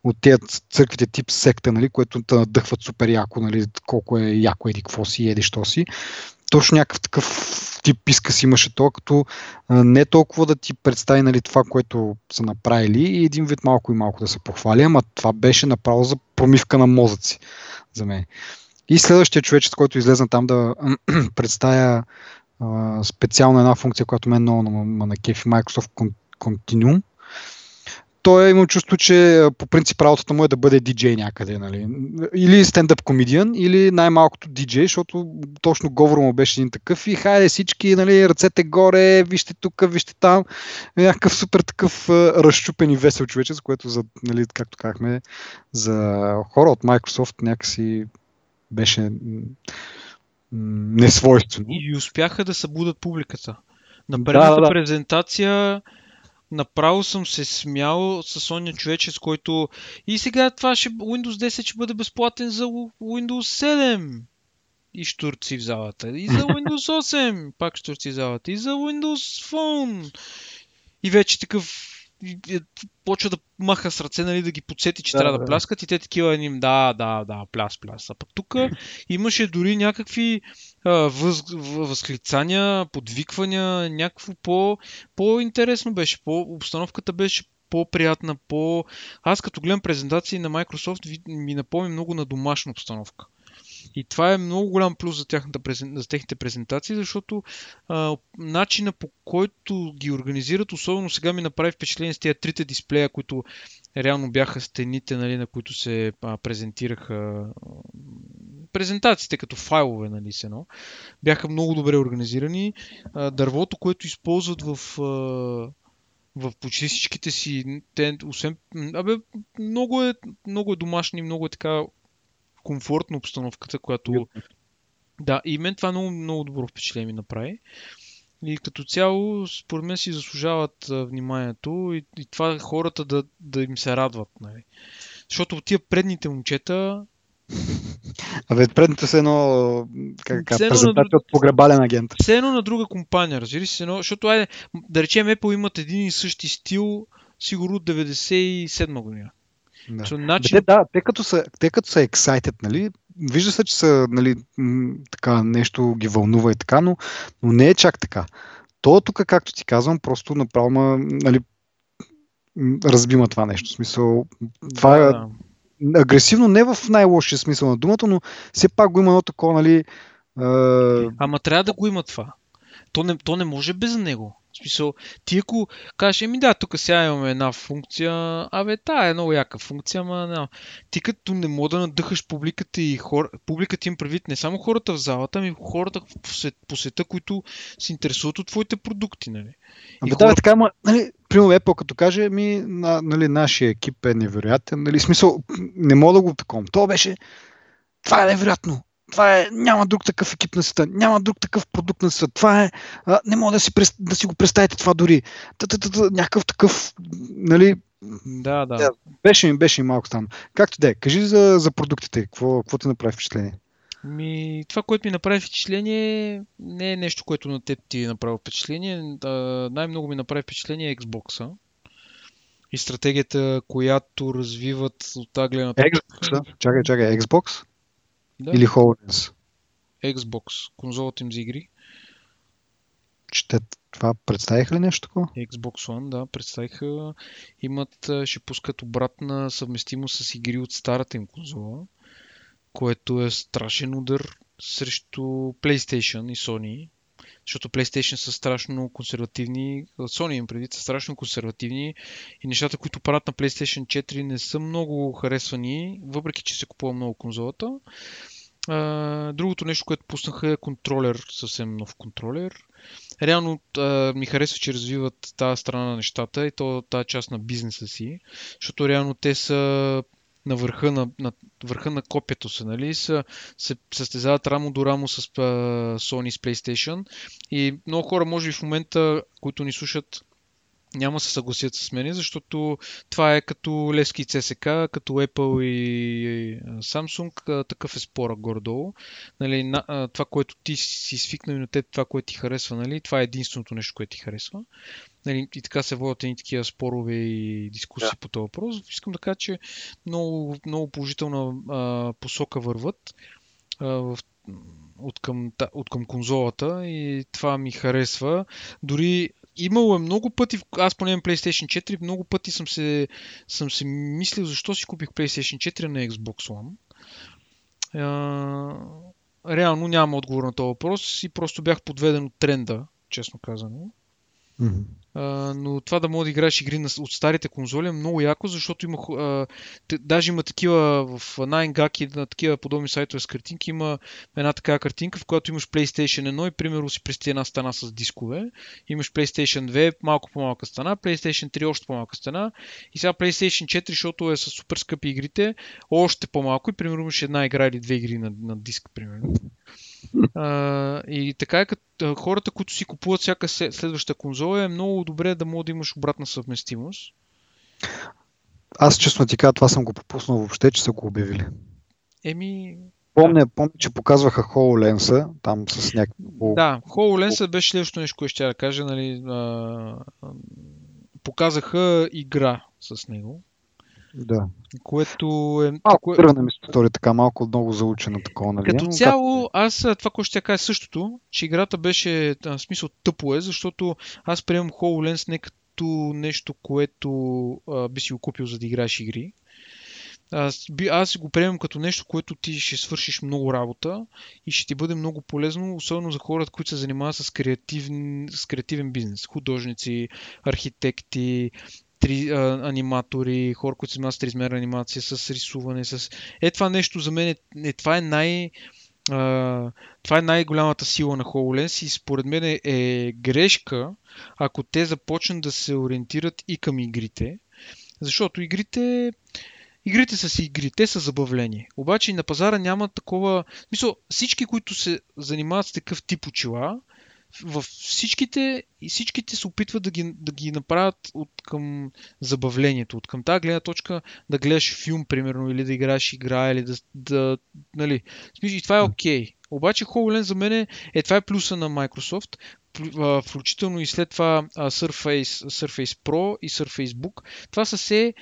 от тези църквите тип секта, нали? което те надъхват супер яко, нали? колко е яко еди какво си, еди що си точно някакъв такъв тип изказ имаше то, като не толкова да ти представи нали, това, което са направили и един вид малко и малко да се похвали, ама това беше направо за промивка на мозъци за мен. И следващия човечец, който излезна там да представя специално една функция, която мен много на кефи Microsoft Continuum, той е имал чувство, че по принцип работата му е да бъде диджей някъде. Нали? Или стендъп комедиан, или най-малкото диджей, защото точно говор му беше един такъв и хайде всички, нали, ръцете горе, вижте тук, вижте там. Някакъв супер такъв разчупен и весел човече, за което, за, нали, както казахме, за хора от Microsoft някакси беше несвойствено. И успяха да събудат публиката. На предната да, да, да. презентация направо съм се смял с оня човече, с който и сега това ще, Windows 10 ще бъде безплатен за Windows 7 и штурци в залата. И за Windows 8 пак штурци в залата. И за Windows Phone. И вече такъв почва да маха с ръце, нали, да ги подсети, че да, трябва да, да пляскат и те такива ним, да, да, да, пляс, пляс. А пък тук имаше дори някакви въз, възклицания, подвиквания, някакво по, по-интересно беше, по, обстановката беше по-приятна, по... Аз като гледам презентации на Microsoft ми напомня много на домашна обстановка. И това е много голям плюс за, тяхната, за техните презентации, защото а, начина по който ги организират, особено сега ми направи впечатление с тези трите дисплея, които реално бяха стените, нали, на които се а, презентираха презентациите като файлове, нали, сено, бяха много добре организирани. Дървото, което използват в в почти всичките си, те, освен, абе, много е, много е домашни, много е така комфортна обстановката, която... Да, и мен това много, много добро впечатление ми направи. И като цяло, според мен си заслужават вниманието и, и това хората да, да им се радват. Нали. Защото тия предните момчета... Абе, предните са едно, как, как презентация на... от погребален агент. Все едно на друга компания, разбира се, едно, защото айде, да речем Apple имат един и същи стил, сигурно от 97 година. Да. So, начин... Бе, да, те като, са, те като са excited, нали, вижда се, че са, нали, така, нещо ги вълнува и така, но, но не е чак така. То тук, както ти казвам, просто направо нали, разбима това нещо. В смисъл, това е да, е агресивно не в най-лошия смисъл на думата, но все пак го има едно такова, нали... Е... Ама трябва да го има това. То не, то не може без него. В смисъл, ти ако кажеш, еми да, тук сега имаме една функция, абе, та е много яка функция, ама не. Ти като не мога да надъхаш публиката и хора, публиката им предвид не само хората в залата, ами хората по, свет, по света, които се интересуват от твоите продукти, нали? Абе, хора... да, така, ама, нали, примерно Apple като каже, ми, на, нали, нашия екип е невероятен, нали, смисъл, не мога да го таком. То беше, това е невероятно това е, няма друг такъв екип на света, няма друг такъв продукт на света. Това е, а, не мога да си, да си го представите това дори. Някакъв такъв, нали, да, да. Беше ми, беше ми малко там. Както да е, кажи за, за продуктите, какво, какво ти направи впечатление? Ми, това, което ми направи впечатление, не е нещо, което на теб ти е направи впечатление. А, най-много ми направи впечатление Xbox-а. И стратегията, която развиват от тази гледна Xbox, чакай, чакай, Xbox? Да. Или HoloLens? Xbox, конзолата им за игри. Ще Това представиха ли нещо такова? Xbox One, да, представиха. Имат, ще пускат обратна съвместимост с игри от старата им конзола, което е страшен удар срещу PlayStation и Sony, защото PlayStation са страшно консервативни, Sony им преди са страшно консервативни и нещата, които правят на PlayStation 4 не са много харесвани, въпреки че се купува много конзолата. другото нещо, което пуснаха е контролер, съвсем нов контролер. Реално ми харесва, че развиват тази страна на нещата и то тази част на бизнеса си, защото реално те са на върха на, на, върха на копието се, нали, са, се състезават рамо до рамо с а, Sony с PlayStation и много хора, може би в момента, които ни слушат, няма се съгласят с мен, защото това е като Лески ЦСК, като Apple и Samsung, такъв е спора горе-долу. Нали, това, което ти си свикнал и на теб, това, което ти харесва, нали, това е единственото нещо, което ти харесва. Нали, и така се водят едни такива спорове и дискусии да. по този въпрос. Искам да кажа, че много, много положителна а, посока върват а, в от към, от към конзолата и това ми харесва. Дори имало е много пъти, аз поне PlayStation 4, много пъти съм се, съм се мислил защо си купих PlayStation 4 на Xbox One. А, реално няма отговор на този въпрос и просто бях подведен от тренда, честно казано. Uh, но това да мога да играеш игри на, от старите конзоли е много яко, защото има, uh, т- даже има такива в 9gag на такива подобни сайтове с картинки, има една такава картинка, в която имаш PlayStation 1 и примерно си прести една стена с дискове, имаш PlayStation 2, малко по-малка стена, PlayStation 3 още по-малка стена. И сега PlayStation 4, защото е с супер скъпи игрите, още по-малко. И примерно имаш една игра или две игри на, на диск, примерно. А, и така е, като хората, които си купуват всяка следваща конзола, е много добре да мога да имаш обратна съвместимост. Аз честно ти кажа, това съм го пропуснал въобще, че са го обявили. Еми, Помня, помня, че показваха HoloLens там с някакво... Да, HoloLens беше следващото нещо, което ще да кажа. Нали, а, показаха игра с него. Да. Което е... Малко кое... първа ми се стори така, малко много заучена такова, нали? Като цяло, аз това, което ще кажа е същото, че играта беше, в смисъл, тъпо е, защото аз приемам HoloLens не като нещо, което а, би си го купил за да играеш игри. Аз, би, аз го приемам като нещо, което ти ще свършиш много работа и ще ти бъде много полезно, особено за хората, които се занимават с, креативен, с креативен бизнес. Художници, архитекти, три, а, аниматори, хора, които се занимават с триизмерна анимация, с рисуване, с... Е, това нещо за мен е, е това е най... А, това е най-голямата сила на HoloLens и според мен е, е грешка, ако те започнат да се ориентират и към игрите, защото игрите Игрите са си игри, те са забавление. Обаче на пазара няма такова... Мисъл, всички, които се занимават с такъв тип очила, във всичките, и всичките се опитват да ги, да ги направят от към забавлението, от към тази гледна точка да гледаш филм, примерно, или да играеш игра, или да, да нали. И това е окей. Okay. Обаче HoloLens за мен е, това е плюса на Microsoft, включително и след това Surface, Surface Pro и Surface Book. Това са все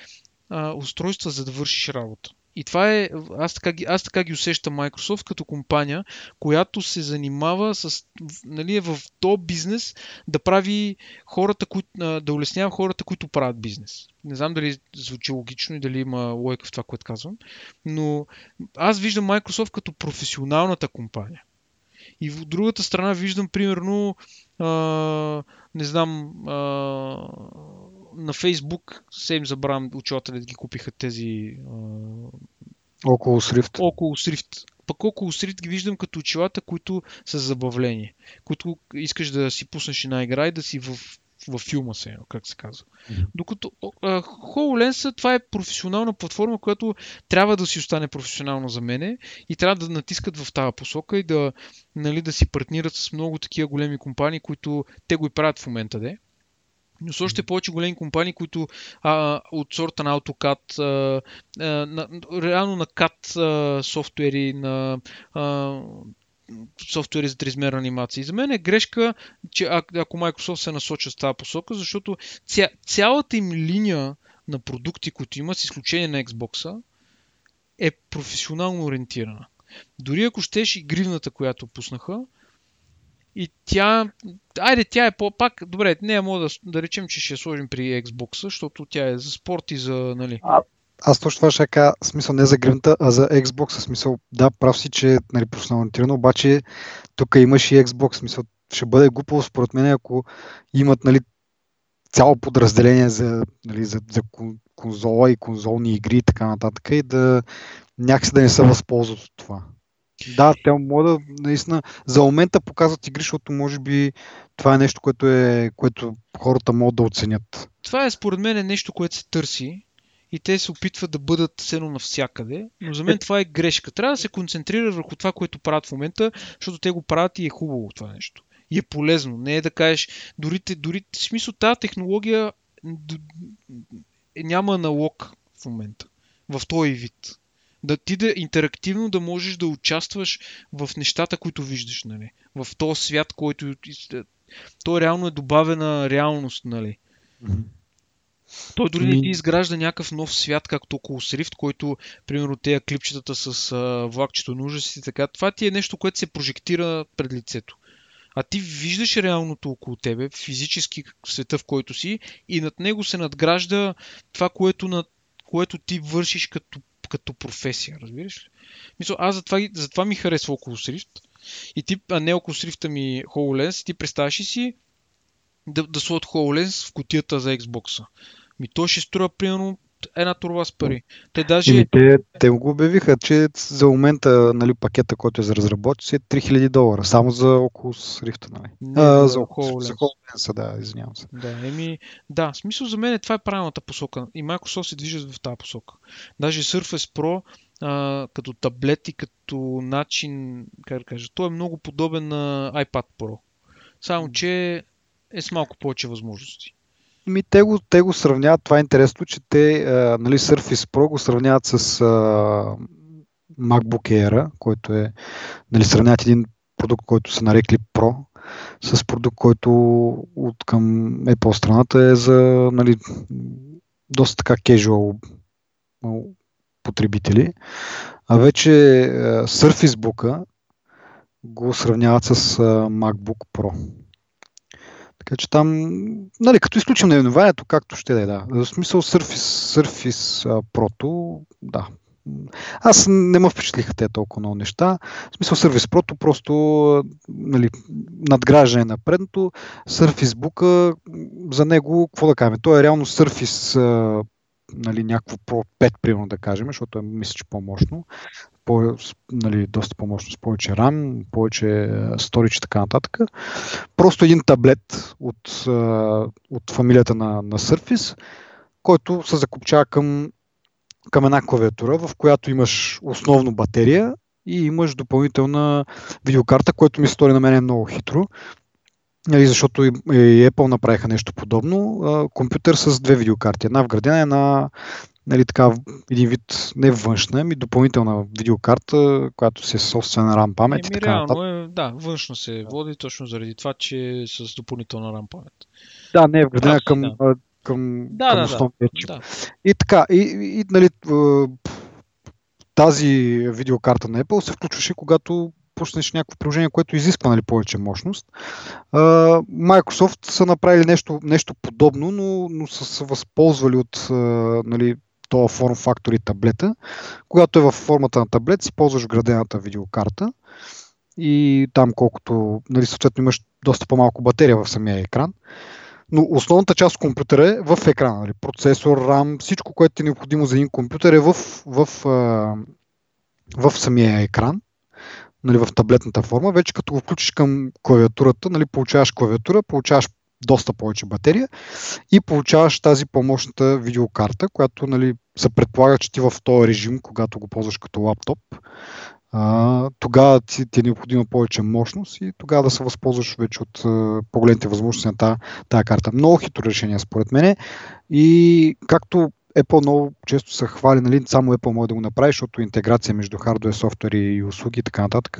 устройства за да вършиш работа. И това е, аз така, аз така ги усещам Microsoft като компания, която се занимава с, нали, е в то бизнес да прави хората, които, да улеснява хората, които правят бизнес. Не знам дали звучи логично и дали има лойка в това, което казвам, но аз виждам Microsoft като професионалната компания. И в другата страна виждам, примерно, а, не знам, а, на Фейсбук, се им забравям очилата да ги купиха тези... А... Около Срифт. Около Срифт. Пък около Срифт ги виждам като очилата, които са забавление. Които искаш да си пуснеш една игра и да си в в филма се, как се казва. Mm-hmm. Докато uh, HoloLens, това е професионална платформа, която трябва да си остане професионална за мене и трябва да натискат в тази посока и да, нали, да си партнират с много такива големи компании, които те го и правят в момента, де но с още повече големи компании, които а, от сорта на AutoCAD, а, а, на, реално на CAD а, софтуери, на а, софтуери за триизмерна анимация. И за мен е грешка, че а, ако Microsoft се насочат в тази посока, защото ця, цялата им линия на продукти, които има, с изключение на Xbox, е професионално ориентирана. Дори ако щеш и гривната, която пуснаха, И тя, айде, тя е по-пак, добре, не мога да, да речем, че ще сложим при Xbox, защото тя е за спорт и за, нали... А, аз точно това ще кажа, смисъл не за гръмта, а за Xbox, смисъл, да, прав си, че е нали, професионално обаче тук имаш и Xbox, смисъл, ще бъде глупо според мен, ако имат нали, цяло подразделение за, нали, за, за конзола и конзолни игри и така нататък и да някакси да не се възползват от това. Да, те могат да наистина за момента показват игри, защото може би това е нещо, което, е, което хората могат да оценят. Това е според мен е нещо, което се търси и те се опитват да бъдат все навсякъде, но за мен това е грешка. Трябва да се концентрира върху това, което правят в момента, защото те го правят и е хубаво това нещо. И е полезно. Не е да кажеш, дори, дори в смисъл тази технология няма налог в момента. В този вид да ти да интерактивно да можеш да участваш в нещата, които виждаш, нали? В този свят, който... То реално е добавена реалност, нали? Mm-hmm. Той дори не ти изгражда някакъв нов свят, както около Rift, който, примерно, тези клипчетата с а, влакчето на ужас и така. Това ти е нещо, което се прожектира пред лицето. А ти виждаш реалното около тебе, физически света, в който си, и над него се надгражда това, което, над, което ти вършиш като като професия, разбираш ли? Мисля, аз затова, затова ми харесва около Rift. И ти, а не около Rift ми HoloLens, ти представяш ли си да, да сложат HoloLens в котията за Xbox. Ми то ще струва примерно една турба с пари. Те даже... Или те, те го обявиха, че за момента нали, пакета, който е за разработчици е 3000 долара, само за около Rift. Нали? Не, а, за около за HoloLens, да, извинявам се. Да, еми, да, смисъл за мен е, това е правилната посока. И Microsoft се движат в тази посока. Даже Surface Pro а, като таблет и като начин, как да кажа, той е много подобен на iPad Pro. Само, че е с малко повече възможности. Ми, те, го, те го сравняват, това е интересно, че те, а, нали, Surface Pro го сравняват с а, MacBook Air, който е, нали, сравняват един продукт, който са нарекли Pro, с продукт, който от към Apple страната е за нали, доста така casual потребители. А вече Surface Book го сравняват с MacBook Pro. Така че там, нали, като изключим наименованието, както ще да е, да. В смисъл Surface, Surface Pro, да. Аз не ме впечатлиха те толкова много неща. В смисъл Surface Pro просто нали, надграждане на предното. Surface Book, за него, какво да кажем, то е реално Surface нали, някакво Pro 5, примерно да кажем, защото е, мисля, че по-мощно по, нали, доста по-мощно повече RAM, повече storage и така нататък. Просто един таблет от, от фамилията на, на Surface, който се закупчава към, към една клавиатура, в която имаш основно батерия и имаш допълнителна видеокарта, което ми стори на мен е много хитро. Нали, защото и Apple направиха нещо подобно. Компютър с две видеокарти. Една вградена, една нали, така, един вид не външна, ами допълнителна видеокарта, която си е собствена RAM памет. Еми, така, реално е, да, външно се води точно заради това, че е с допълнителна RAM памет. Да, не е вградена към, да. към, да, към да, основния чип. Да. И така, и, и нали, тази видеокарта на Apple се включваше, когато пуснеш някакво приложение, което изисква нали, повече мощност. Uh, Microsoft са направили нещо, нещо подобно, но, но са се възползвали от uh, нали, този форм фактор и таблета. Когато е в формата на таблет, си ползваш градената видеокарта и там колкото, нали, съответно имаш доста по-малко батерия в самия екран. Но основната част от компютъра е в екрана. Нали, процесор, RAM, всичко, което е необходимо за един компютър е в, в, в, в самия екран нали, в таблетната форма. Вече като го включиш към клавиатурата, нали, получаваш клавиатура, получаваш доста повече батерия и получаваш тази помощната видеокарта, която нали, се предполага, че ти в този режим, когато го ползваш като лаптоп, тогава ти, ти е необходима повече мощност и тогава да се възползваш вече от по-големите възможности на тази карта. Много хитро решение според мен и както Apple много често се хвали, нали, само Apple може да го направи, защото интеграция между хардвер, софтуер и услуги и така нататък.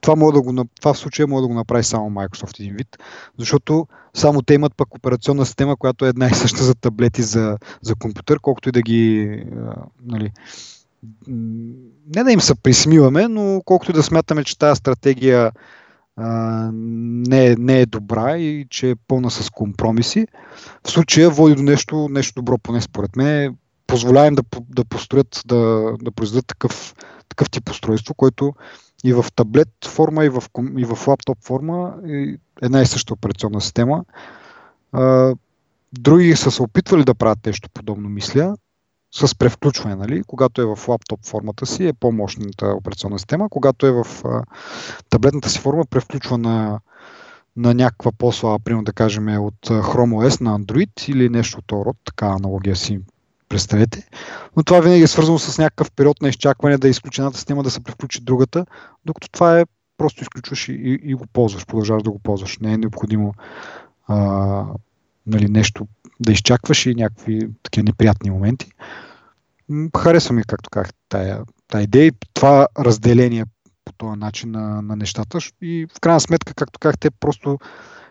Това, може да го, това в случая може да го направи само Microsoft един вид, защото само те имат пък операционна система, която е една и съща за таблети за, за компютър, колкото и да ги нали, не да им се присмиваме, но колкото и да смятаме, че тази стратегия а, не, е, не е добра и че е пълна с компромиси. В случая води до нещо, нещо добро, поне според мен. Позволяем да, да построят, да, да произведат такъв, такъв тип устройство, който и в таблет форма, и в, и в лаптоп форма е една и съща операционна система. А, други са се опитвали да правят нещо подобно, мисля, с превключване, нали? когато е в лаптоп формата си е по-мощната операционна система, когато е в а, таблетната си форма превключва на, на някаква по-слаба, примерно да кажем от Chrome OS на Android или нещо от род, така аналогия си представете. Но това винаги е свързано с някакъв период на изчакване да изключи едната система, да се превключи другата, докато това е просто изключваш и, и, и го ползваш, продължаваш да го ползваш. Не е необходимо а, нали, нещо да изчакваш и някакви такива неприятни моменти. Харесва ми, както казах, тая, тая идея и това разделение по този начин на, на нещата. И в крайна сметка, както казах, те просто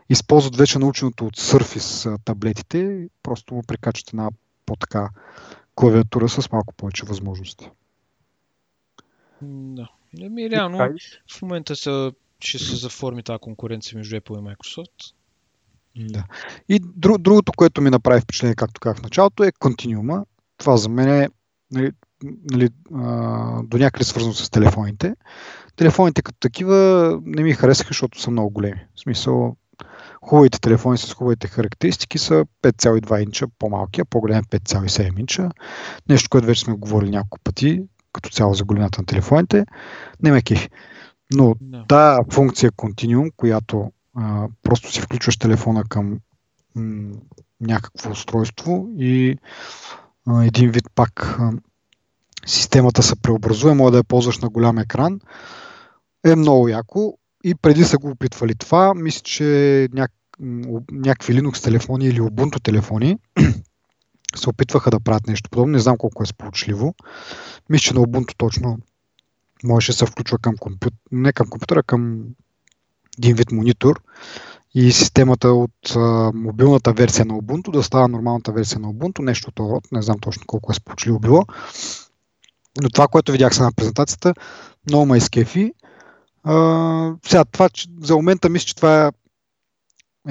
използват вече наученото от Surface таблетите, просто му прикачат една по-така клавиатура с малко повече възможности. Да. Еми, реално, в момента са, ще се заформи тази конкуренция между Apple и Microsoft. Да. И друг, другото, което ми направи впечатление, както казах в началото, е континуума. Това за мен е нали, нали, а, до някъде свързано с телефоните. Телефоните като такива не ми харесаха, защото са много големи. В смисъл, хубавите телефони с хубавите характеристики са 5,2 инча по-малки, а по-голям 5,7 инча. Нещо, което вече сме говорили няколко пъти, като цяло за големината на телефоните. Не ме кефи. Но да. тази функция Continuum, която а, просто си включваш телефона към м- някакво устройство и а, един вид пак а, системата се преобразува, може да я ползваш на голям екран, е много яко. И преди са го опитвали това, мисля, че няк... някакви Linux телефони или Ubuntu телефони се опитваха да правят нещо подобно. Не знам колко е сполучливо. Мисля, че на Ubuntu точно можеше да се включва към компютър, не към компютъра, към един вид монитор и системата от а, мобилната версия на Ubuntu да става нормалната версия на Ubuntu, нещо от род, не знам точно колко е сполучливо било. Но това, което видях сега на презентацията, много ме изкефи. А, сега, това, че, за момента мисля, че това е,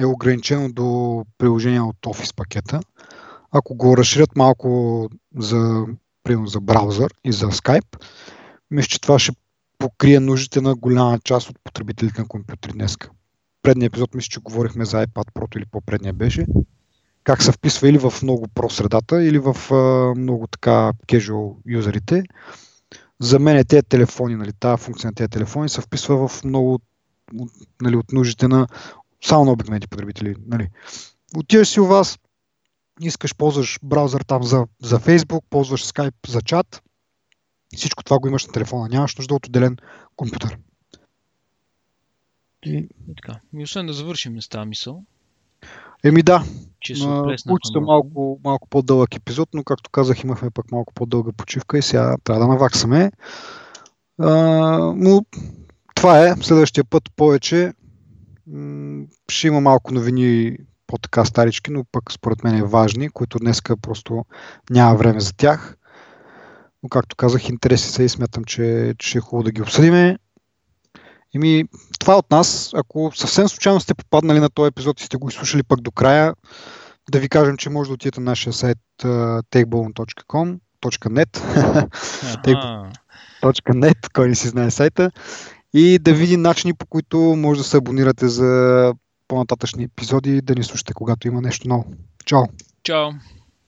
е ограничено до приложения от Office пакета. Ако го разширят малко за, примерно, за браузър и за Skype, мисля, че това ще покрие нуждите на голяма част от потребителите на компютри днес. Предния епизод мисля, че говорихме за iPad Pro или по-предния беше. Как се вписва или в много про средата, или в а, много така casual юзерите. За мен тези телефони, нали, тази функция на тези телефони се вписва в много нали, от нуждите на само на обикновените потребители. Нали. Отиваш си у вас, искаш, ползваш браузър там за, за Facebook, ползваш Skype за чат, всичко това го имаш на телефона. Нямаш нужда от отделен компютър. И така. И освен да завършим с тази мисъл. Еми да. Получи се малко, малко по-дълъг епизод, но както казах, имахме пък малко по-дълга почивка и сега трябва да наваксаме. А, но това е. Следващия път повече ще има малко новини по-така старички, но пък според мен е важни, които днеска просто няма време за тях. Но както казах, интереси са и смятам, че, че е хубаво да ги обсъдиме. Еми, това е от нас. Ако съвсем случайно сте попаднали на този епизод и сте го изслушали пък до края, да ви кажем, че може да отидете на нашия сайт uh, .net, кой не си знае сайта, и да види начини по които може да се абонирате за по-нататъчни епизоди и да ни слушате, когато има нещо ново. Чао! Чао!